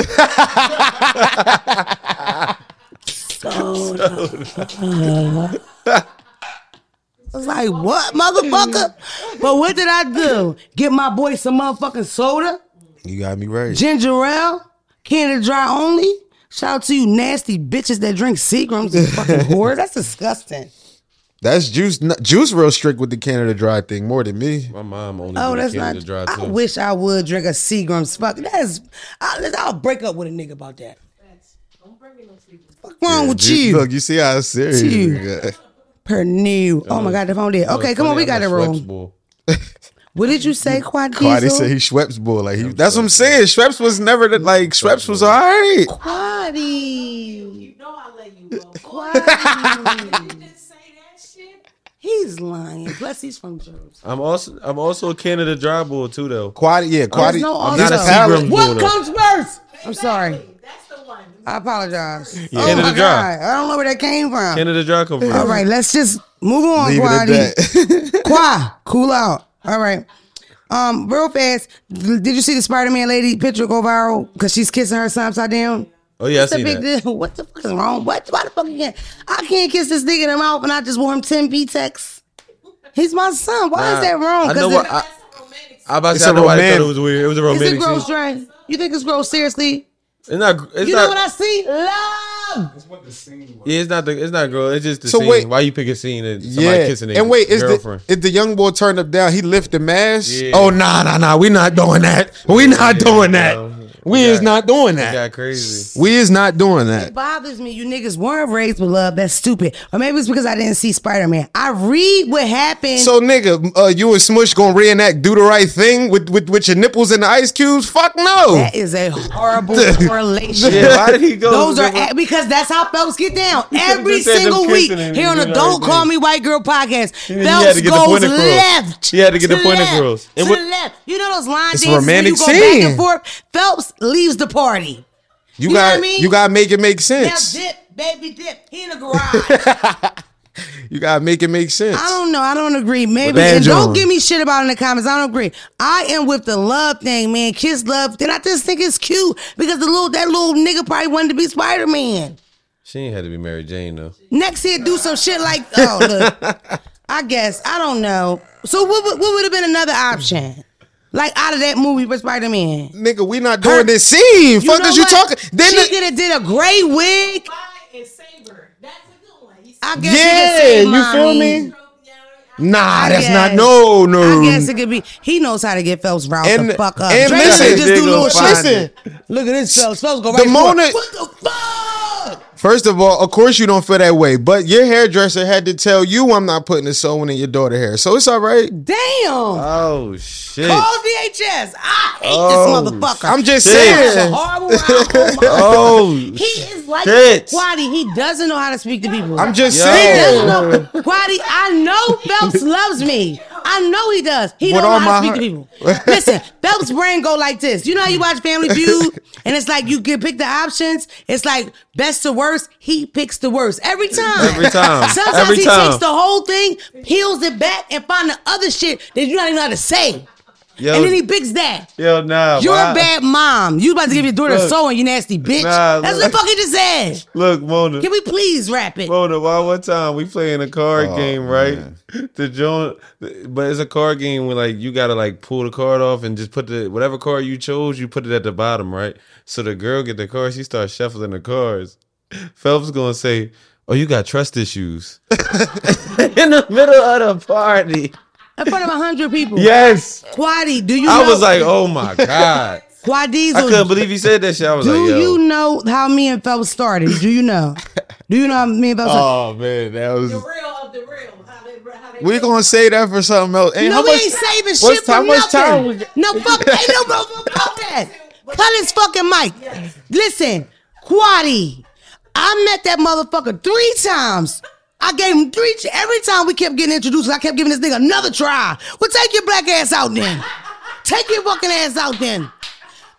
soda. I was like, what, motherfucker? But what did I do? Get my boy some motherfucking soda? You got me right. Ginger ale? Canada Dry only? Shout out to you nasty bitches that drink Seagrams, you fucking whore. That's disgusting. That's juice. Juice real strict with the Canada Dry thing more than me. My mom only Oh, oh, that's Canada not. Dry I wish I would drink a Seagram's. Fuck, that's. I, I'll break up with a nigga about that. Don't bring me no sleep. What's wrong with Ju- you? Look, you see how serious. You. we got. Pernille. Oh my god, the phone did. No, Okay, come on, we got I'm the a Schweppes room. bull. What did you say, Quad Quaddy Diesel? said he Schweppes boy. Like he, that's what I'm saying. Schweppes was never the, like Schweppes was all right. Quaddy. You know I let you go. Quaddy. you just say that shit. He's lying. Plus, he's from Jersey. I'm also I'm also a Canada Dry bull too though. Quaddy, yeah, Quaddy. No I'm not a also. Seagram What though. comes first? I'm sorry. That's the one. I apologize. Yeah. Oh Canada my Dry. god, I don't know where that came from. Canada Dry come from. All right, let's just move on, Leave it at Quaddy. that. Qua, cool out. All right. Um, real fast. Did you see the Spider Man lady picture go viral because she's kissing her son upside down? Oh yeah, I What's the see big that. deal? What the fuck is wrong? What? Why the fuck you can't? I can't kiss this nigga in the mouth and I just wore him 10 B-Tex. He's my son. Why is that wrong? I 'Cause know it- what I, That's a romantic. I about to It's say. I a know why they thought it was weird. It was a is it romantic gross, scene. Dre? You think it's gross? Seriously? It's not. It's You not. know what I see? Love. Yeah, it's not. The, it's not girl. It's just the So scene. wait- why you pick a scene and somebody Yeah, kissing a and wait, is the girlfriend? is the young boy turned up down? He lift the mask. Yeah. Oh nah nah nah, we not doing that. We not doing that. bro. We It is got- not doing that. got crazy. We is not doing that. It bothers me. You niggas weren't raised with love. That's stupid. Or maybe it's because I didn't see Spider Man. I read what happened. So nigga, uh, you and Smush gonna reenact do the right thing with with, with your nipples in the ice cubes? Fuck no. that is a horrible correlation. Yeah, why did he go? Those are different- a- because that's how Phelps get down every just said them single week here on he the did Don't. Call Me White Girl podcast. Phelps to get the goes left. He had to get the point across. To the what- left. You know those line dances where you romantic go back scene. and forth. Phelps leaves the party. You, know got what I mean? you got to make it make now sense. dip, baby, dip. He in the garage. You got to make it make sense. I don't know. I don't agree. Maybe and don't give me shit about it in the comments. I don't agree. I am with the love thing, man. Kiss love. Then I just think it's cute because the little that little nigga probably wanted to be Spider Man. She ain't had to be Mary Jane though. Next he'd do some shit like oh look. I guess I don't know. So what would- what would have been another option? Like out of that movie with Spider Man. Nigga, we not doing this scene. Fuck know is you talking? Then she the- could have did a great wig. Buy and saber. That's a good one. He's I guess Yeah, he could say you feel me? Nah, I that's not no no. I guess it could be. He knows how to get Phelps riled And- the fuck up. and Drake listen, just do gonna little shit. Listen, Look at this Phelps. Phelps go right for it. moment- What the fuck? First of all, of course you don't feel that way, but your hairdresser had to tell you I'm not putting a sewing in your daughter hair, so it's all right. Damn. Oh shit. Call DHS. I hate Oh, this motherfucker. I'm just Shit. That's a saying. horrible, horrible Oh He is like Shit. Quaddy. He doesn't know how to speak to people. I'm just Yo. He saying. doesn't know. Quaddy, I know Phelps loves me. I know he does. He With don't know how to speak to people. Listen, Phelps' brain go like this. You know how you watch Family Feud, and it's like you can pick the options. It's like best to worst. He picks the worst every time. Every time. Sometimes Every he time. takes the whole thing, peels it back, and find the other shit that you don't even know how to say. Yo, and then he picks that. yo, nah. You're why- a bad mom. You about to give your daughter Look. sewing, you nasty bitch. Nah, That's look. what the fuck he just said. Look, Mona. Can we please wrap it? Mona, why one time we playing a card Oh, game, right? man. The joint, but it's a card game where like you gotta like pull the card off and just put the whatever card you chose, you put it at the bottom, right? So the girl get the card, she starts shuffling the cards. Phelps gonna say, "Oh, you got trust issues." In the middle of the party. In front of a hundred people. Yes, Quaddy, do you know? I know? was like, "Oh my god." Quad I Diesel, couldn't believe he said that shit. I was do like, "Yo." you know how me and Phelps started? Do you know? Do you know how me and Phelps started? Oh man, that was. The real of the real. How they, how they We gonna say that for something else. And no, how we much- ain't saving shit for time- nothing. time we got- no, fuck, ain't no no, no, fuck that. Cut his fucking mic. Listen, Quaddy, I met that motherfucker three times. I gave him three. Every time we kept getting introduced, I kept giving this nigga another try. Well, take your black ass out then. Take your fucking ass out then.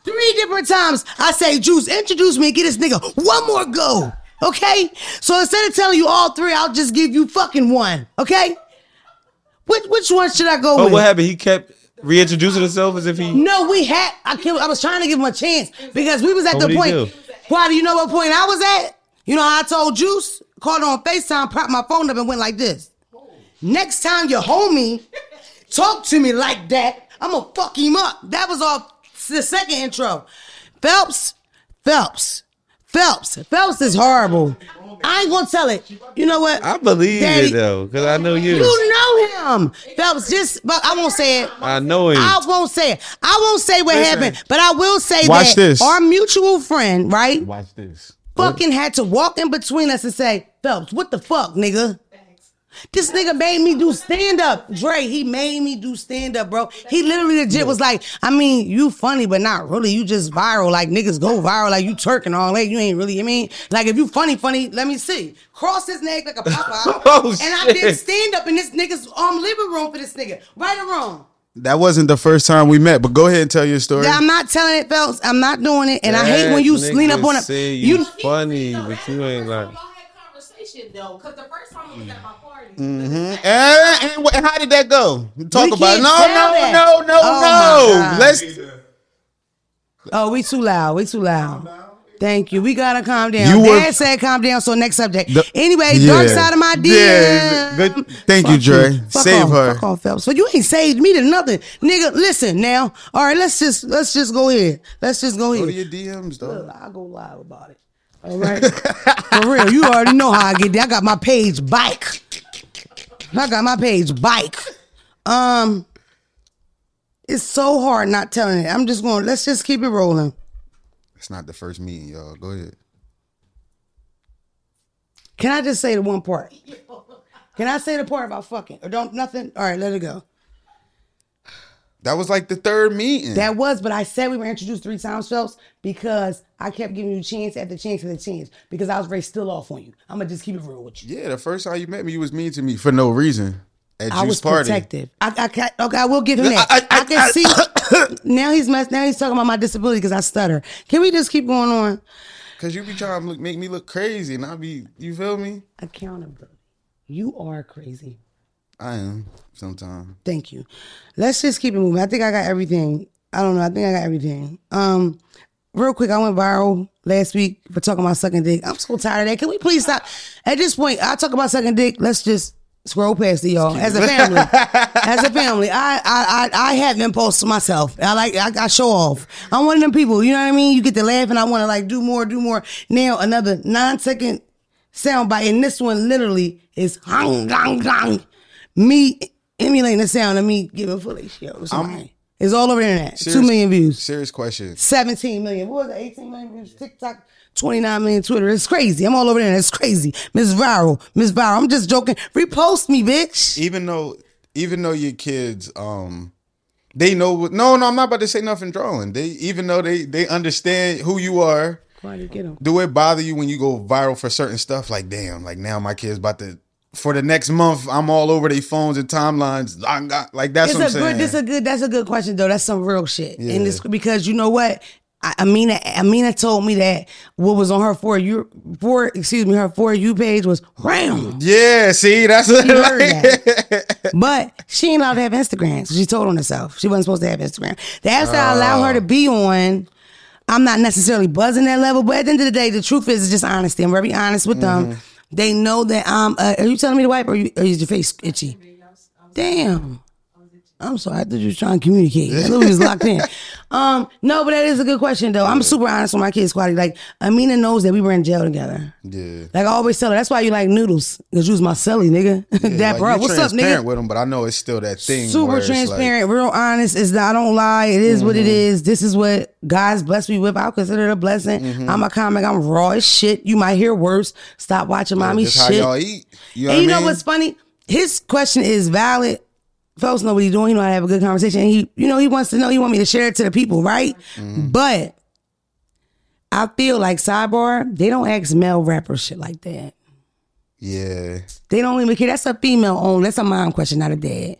Three different times I say, Juice, introduce me and get this nigga one more go. Okay? So instead of telling you all three, I'll just give you fucking one. Okay? Which which one should I go But with? what happened? He kept reintroducing himself as if he. No, we had. I, kept, I was trying to give him a chance because we was at oh, What the point. Why do you know what point I was at? You know how I told Juice, called on FaceTime, propped my phone up, and went like this. Next time your homie talk to me like that, I'm gonna fuck him up. That was off the second intro. Phelps, Phelps, Phelps, Phelps is horrible. I ain't gonna tell it. You know what? I believe Daddy- it though, because I know you. You know him, Phelps. Just, but I won't say it. I know him. I won't say it. I won't say what Listen. happened, but I will say Watch that this. our mutual friend, right, Watch this. Fucking had to walk in between us and say, Phelps, what the fuck, nigga? This nigga made me do stand up. Dre, he made me do stand up, bro. He literally legit was like, I mean, you funny, but not really. You just viral. Like niggas go viral, like you Turk and all that. You ain't really, I mean, like if you funny, funny, let me see. Cross his neck like a Popeye. Oh, and I did stand up in this nigga's um living room for this nigga. Right or wrong? That wasn't the first time we met, but go ahead and tell your story. Yeah, I'm not telling it, Phelps. I'm not doing it. And I hate when you That lean up on it. say you, You, funny, but you ain't like. Y'all had conversation though, because the first time it was at my party. Mm-hmm. And, and, and how did that go? Talk We about it. can't No, no, no, no, Oh, no. Let's. oh, we too loud. We too loud. Thank you. We gotta calm down. You were- Dad said calm down. So next subject. The- anyway, Yeah. dark side of my DM. Yeah, good. Thank you, Dre. Fuck Save off, her. Fuck off, Phelps. So you ain't saved me to nothing, nigga. Listen now. All right, let's just let's just go ahead. Let's just go Go to ahead. your DMs, though. I'll go live about it. All right. For real, you already know how I get there. I got my page bike. I got my page bike. Um, it's so hard not telling it. I'm just going. Let's just keep it rolling. It's not the first meeting, y'all. Go ahead. Can I just say the one part? Can I say the part about fucking or don't nothing? All right, let it go. That was like the third meeting. That was, but I said we were introduced three times, Phelps, because I kept giving you chance after chance after chance because I was very still off on you. I'm gonna just keep it real with you. yeah, the first time you met me, you was mean to me for no reason. At I Juice was Party. protective. I, I, ca- okay, I will give him that. I- I, I- can see. now he's. Now he's talking about my disability because I stutter. Can we just keep going on? Cause you be trying to look, make me look crazy, and I be, you feel me? Accountability. You are crazy. I am sometimes. Thank you. Let's just keep it moving. I think I got everything. I don't know. I think I got everything. Um, real quick, I went viral last week for talking about sucking dick. I'm so tired of that. Can we please stop? At this point, I talk about sucking dick. Let's just scroll past it, y'all. As a family, as a family, I, I I I have impulse to myself. I like I, I show off. I'm one of them people. You know what I mean? You get to laugh, and I want to like do more, do more. Now another nine second sound bite, and this one literally is hang gang gang. Me emulating the sound of me giving to somebody. It's all over the internet. Two Serious- million views. Serious question. 17 million. What was it? 18 million views. TikTok, 29 million Twitter. It's crazy. I'm all over there. It's crazy. Miss Viral. Miss Viral. I'm just joking. Repost me, bitch. Even though, even though your kids, um, they know. what- No, no, I'm not about to say nothing drawing. They even though they they understand who you are. Why do you get him? Do it bother you when you go viral for certain stuff? Like, damn, like now my kids about to. For the next month, I'm all over their phones and timelines. I got- Like that's It's what a I'm saying. good. This a good. That's a good question though. That's some real shit. Yeah. And it's because you know what. I- Amina, Amina told me that what was on her for you for excuse me her for you page was ram. yeah, see, that's She heard that. But she ain't allowed to have Instagram. So she told on herself. She wasn't supposed to have Instagram. The apps that I allow her to be on, I'm not necessarily buzzing that level. But at the end of the day, the truth is it's just honesty. I'm very honest with them. They know that I'm. Uh, are you telling me to wipe or, you, or is your face itchy? Damn. I'm sorry. I thought you was trying to communicate. I thought we was locked in. Um, no, but that is a good question though. I'm super honest with my kids, Squatty. Like Amina knows that we were in jail together. yeah. Like I always tell her, that's why you like noodles. Cause you was my celly, nigga. Dap like, her up. you What's up, transparent nigga? with them, but I know it's still that thing. Super it's like- transparent, real honest. Is that I don't lie. It is what it is. This is what God's blessed me with. I'll consider it a blessing. I'm a comic. I'm raw as shit. You might hear worse. Stop watching mommy Just how shit. y'all eat. You know and you I know what's funny? His question is valid. Folks know what he's doing. He know how to have a good conversation. And he, you know, he wants to know. He want me to share it to the people, right? Mm-hmm. But I feel like sidebar. They don't ask male rappers shit like that. Yeah. They don't even care. That's a female owned. That's a mom question, not a dad.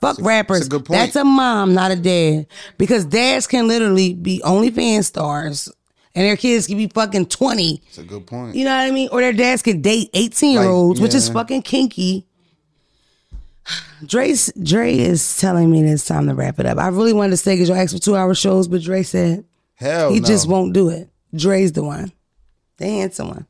Fuck rappers. it's a good point. That's a mom, not a dad. Because dads can literally be OnlyFans stars and their kids can be fucking 20. It's a good point. You know what I mean? Or their dads can date 18 year olds, which is fucking kinky. Dre's, Dre is telling me that it's time to wrap it up. I really wanted to stay because you asked for two hour shows, but Dre said Hell he no. just won't do it. Dre's the one. The handsome one.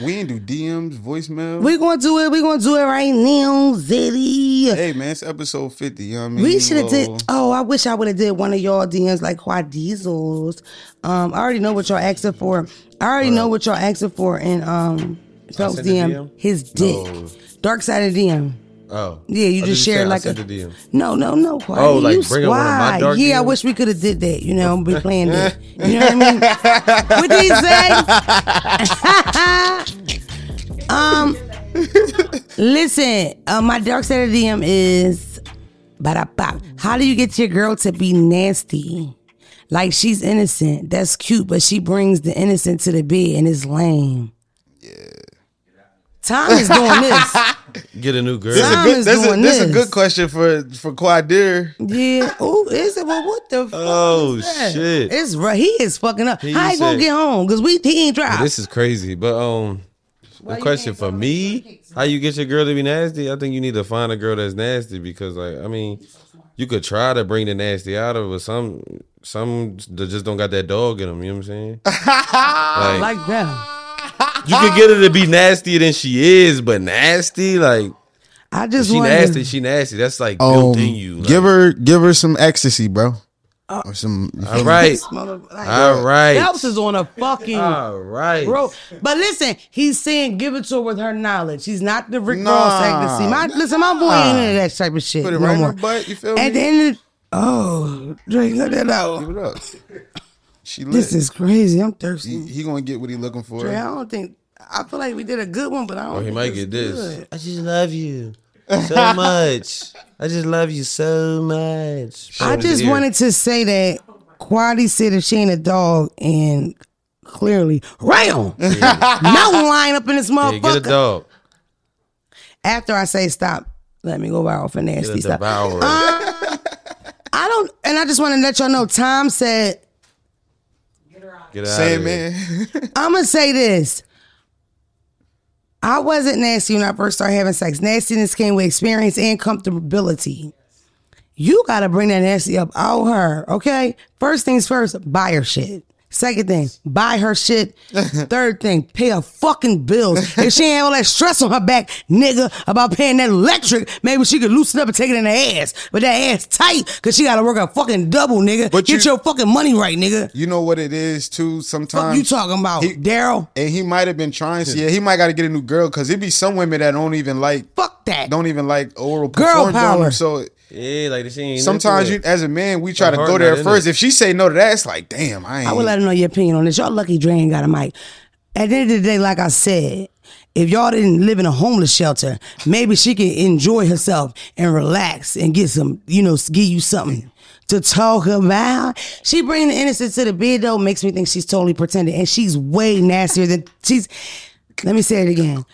We ain't do DMs, voicemail. we going to do it. we going to do it right now, Zitty. hey man, it's episode fifty. You know what I mean? We should have did. Oh, I wish I would have did one of y'all DMs like Quad Diesels. Um, I already know what y'all asking for. I already know what y'all asking for in um Phelps sent DM. DM? His dick, Oh. dark side of DM. Oh. Yeah, you Oh, just shared like a DM? no, no, no. Quad. Oh, like you bring up one of my dark Yeah, I wish we could have did that. You know, be playing that. You know what I mean? what did he say? um, listen. Uh, my dark side of DM is, ba How do you get your girl to be nasty? Like she's innocent. That's cute, but she brings the innocent to the bed and it's lame. Yeah. Tom is doing this. Get a new girl. This is a good. is This is, doing this is a good question for for Quadir. Yeah. Oh, is it? Well, what the? Fuck Oh, is that? shit. It's right. He is fucking up. He How he gonna get home? Cause we he ain't drive. This is crazy. But um the question for me, how you get your girl to be nasty? I think you need to find a girl that's nasty because like I mean, you could try to bring the nasty out of her, but some some that just don't got that dog in them, you know what I'm saying? I like, like that. You could get her to be nastier than she is, but nasty, like I just she want nasty, she nasty. That's like Um, built in you. Like, give her give her some ecstasy, bro. Uh, or some. all right. All right. Phelps is on a fucking All right. bro. But listen, he's saying give it to her with her knowledge. He's not the Rick Nah, Ross ecstasy. My listen, my boy ain't into that type of shit Put it no right in more. her butt. You feel At me? the end of oh, Drake, let that out. Give it up. She lit. This is crazy. I'm thirsty. he, he gonna get what he looking for. Dre, I don't think. I feel like we did a good one, but I don't. Oh, he think might get this. good. I just love you so much. I just love you so much. I just wanted to say that Quaddy said if she ain't a dog, and clearly, ram, no line up in this Yeah, get a motherfucker. dog. After I say stop, Let me go viral for Get nasty a stuff. devourer. Um, I don't, and I just want to let y'all know. Tom said, Get out Same of here. man. "I'm gonna say this. I wasn't nasty when I first started having sex. Nastiness came with experience and comfortability. You gotta bring that nasty up out her, okay? First things first, buy her shit. Second thing, buy her shit. Third thing, pay her fucking bills. If she ain't all that stress on her back, nigga, about paying that electric, maybe she could loosen up and take it in the ass. But that ass tight, cause she gotta work a fucking double, nigga. But Get you- your fucking money right, nigga. You know what it is too. Fuck Sometimes you talking about, Daryl? and he might have been trying to. Yeah, he might got to get a new girl because it be some women that don't even like Fuck that. don't even like oral Girl power. them. So Yeah, like she ain't. sometimes you, as a man, we try to go there into first. If she say no to that, it's like, damn, I ain't. I would let her know your opinion on this. Y'all lucky Dre ain't got a mic. At the end of the day, like I said, if y'all didn't live in a homeless shelter, maybe she can enjoy herself and relax and get some, you know, give you something to talk about. She bringing the innocence to the bed though makes me think she's totally pretending, and she's way nastier than she's. Let me say it again.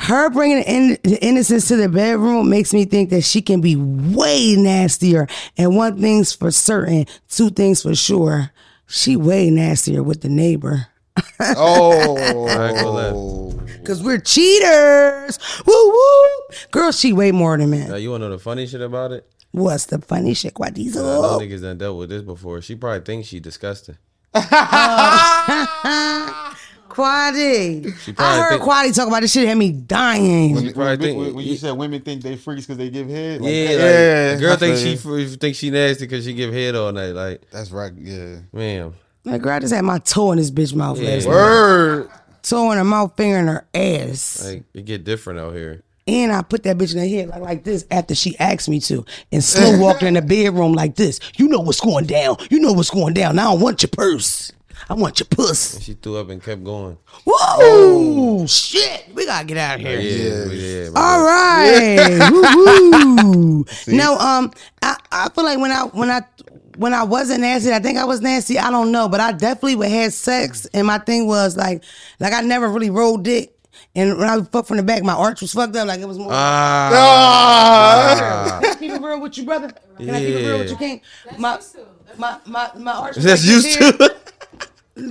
Her bringing the, in, the innocence to the bedroom makes me think that she can be way nastier. And one thing's for certain, two things for sure. She way nastier with the neighbor. Oh, I ain't gonna Cause we're cheaters. Woo woo. Girl, she way more than man. Now, man. you wanna know the funny shit about it? What's the funny shit? Why these I know up? niggas done dealt with this before. She probably thinks she disgusting. Quaddy. She I heard think- Quaddy talk about this shit had me dying. When, when- think- when- when you said women think they freaks because they give head, like, yeah, like, yeah, the girl I thinks she you. f- thinks she nasty because she give head all night. Like, That's right. Yeah. man, Like, girl, I just had my toe in this bitch mouth Yeah. last night. Word. Toe in her mouth, finger in her ass. like it get different out here. And I put that bitch in her head like, like this after she asked me to. And slow walked her in the bedroom like this. You know what's going down. You know what's going down. Now I don't want your purse. I want your puss. She threw up and kept going. Whoa! Shit. We gotta get out of here. yeah. yeah, All right. Woo-hoo. No, um, I, I feel like when I when I when I wasn't nasty, I think I was nasty. I don't know, but I definitely would had sex, and my thing was like, like I never really rolled dick, and when I was fucked from the back, my arch was fucked up, like it was more. Ah. Can I keep it real with you, brother? Can I keep it real with you, Yeah. King? My, my, my, my arch was that's like used this here. to.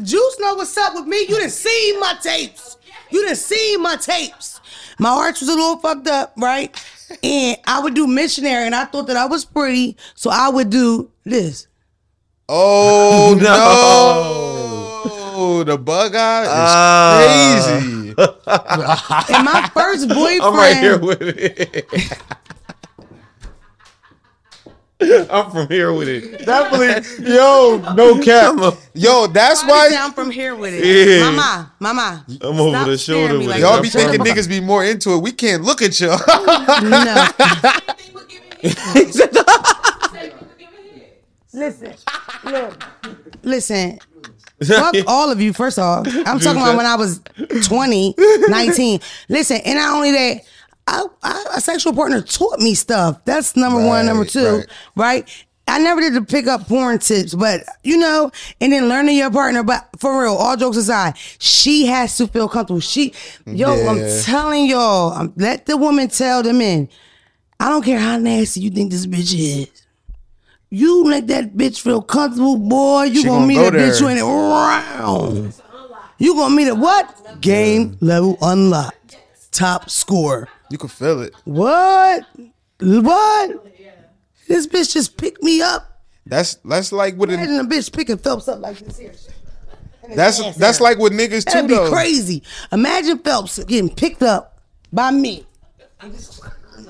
Juice know what's up with me. You didn't see my tapes. You didn't see my tapes. My arch was a little fucked up, right? And I would do missionary, and I thought that I was pretty, so I would do this. Oh no! The bug eye is Ah. crazy. And my first boyfriend, I'm right here with it. I'm from here with it. Definitely, yo, no cap. Yo, that's Why why I'm from here with it. Yeah. Mama, mama. I'm over the shoulder with like it. y'all be I'm thinking niggas be more into it. We can't look at y'all. No. Think we're giving head. Say we're giving head. Listen, look, listen. Fuck all of you, first off. I'm talking about when I was 20, 19. Listen, and not only that, I, I, a sexual partner taught me stuff. That's number one. Number two, right. right. I never did to pick up porn tips, but you know, and then learning your partner. But for real, all jokes aside, she has to feel comfortable. She, yo, Yeah. I'm telling y'all, um, let the woman tell the men. I don't care how nasty you think this bitch is. You let that bitch feel comfortable, boy. You gonna gonna meet go a bitch you ain't around. You gonna meet a what? Game level unlocked. Top score. You can feel it. What? What? This bitch just picked me up. That's that's like with a, Imagine a bitch picking Phelps up like this here. That's that's like with niggas too That'd be though. crazy. Imagine Phelps getting picked up by me.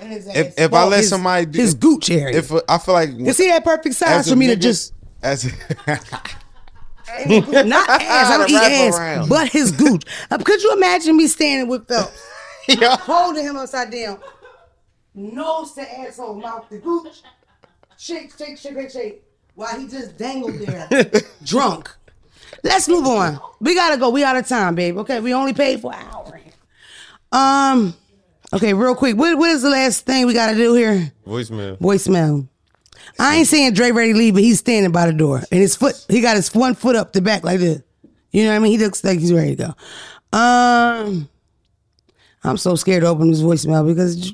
If- if I let his, somebody do- his gooch area. If I feel like you see that perfect size for me to just as not ass. I don't eat ass, around. but his gooch. Uh, could you imagine me standing with Phelps, yeah. holding him upside down, nose to asshole, mouth to gooch, shake, shake, shake, shake, shake, while he just dangled there, drunk. Let's move on. We gotta go. We out of time, babe. Okay, we only paid for an hour. Um. Okay, real quick. What what is the last thing we gotta do here? Voicemail. Voicemail. I ain't saying Dre ready to leave, but he's standing by the door. And his foot, he got his one foot up the back like this. You know what I mean? He looks like he's ready to go. Um I'm so scared to open this voicemail because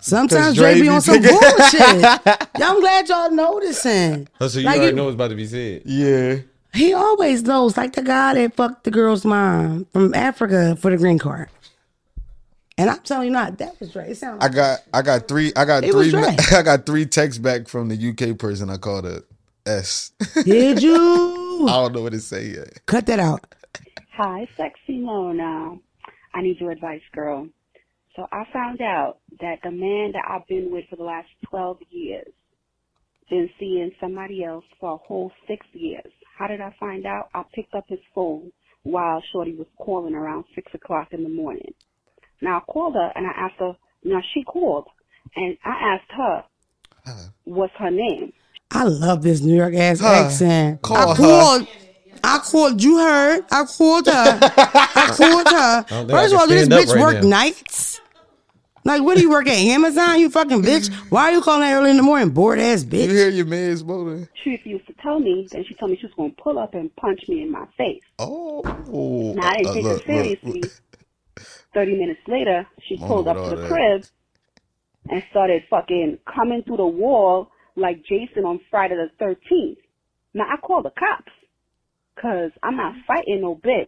sometimes Dre Dre be be on some taking- bullshit. Y'all, I'm glad y'all noticing. Oh, so you Like, already you- know what's about to be said. Yeah. He always knows, like the guy that fucked the girl's mom from Africa for the green card. And I'm telling you not, that was Dre. It sounded I like got I got three I got It was three Dre. I got three texts back from the UK person I called a S. I Did you? I don't know what to say yet. Cut that out. Hi, sexy Mona. I need your advice, girl. So I found out that the man that I've been with for the last 12 years been seeing somebody else for a whole six years. How did I find out? I picked up his phone while Shorty was calling around six o'clock in the morning. Now I called her and I asked her, now she called and I asked her, what's her name? I love this New York ass Huh. accent. Call I her. called. I called. You heard? I called her. I called her. I First of all, do this bitch right work now. nights? Like, what do you work at Amazon? You fucking bitch. Why are you calling that early in the morning? Bored ass bitch? You hear your man's motor? She refused to tell me. Then she told me she was going to pull up and punch me in my face. Oh, Now, I didn't uh, take look, it seriously. look. 30 minutes later, she Mama pulled up to the that. crib and started fucking coming through the wall like Jason on Friday the 13th. Now, I called the cops because I'm not fighting no bitch.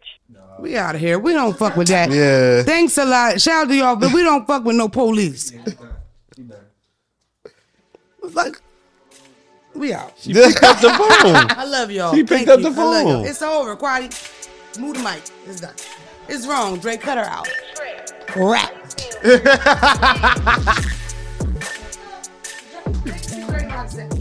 We out of here. We don't fuck with that. Yeah. Thanks a lot. Shout out to y'all, but we don't fuck with no police. Fuck. We out. She picked up the phone. I love y'all. She picked Thank up you. the I love y'all. phone. It's over. Quaddy. Move the mic. It's done. It's wrong. Dre, cut her out. Rap. Great box set.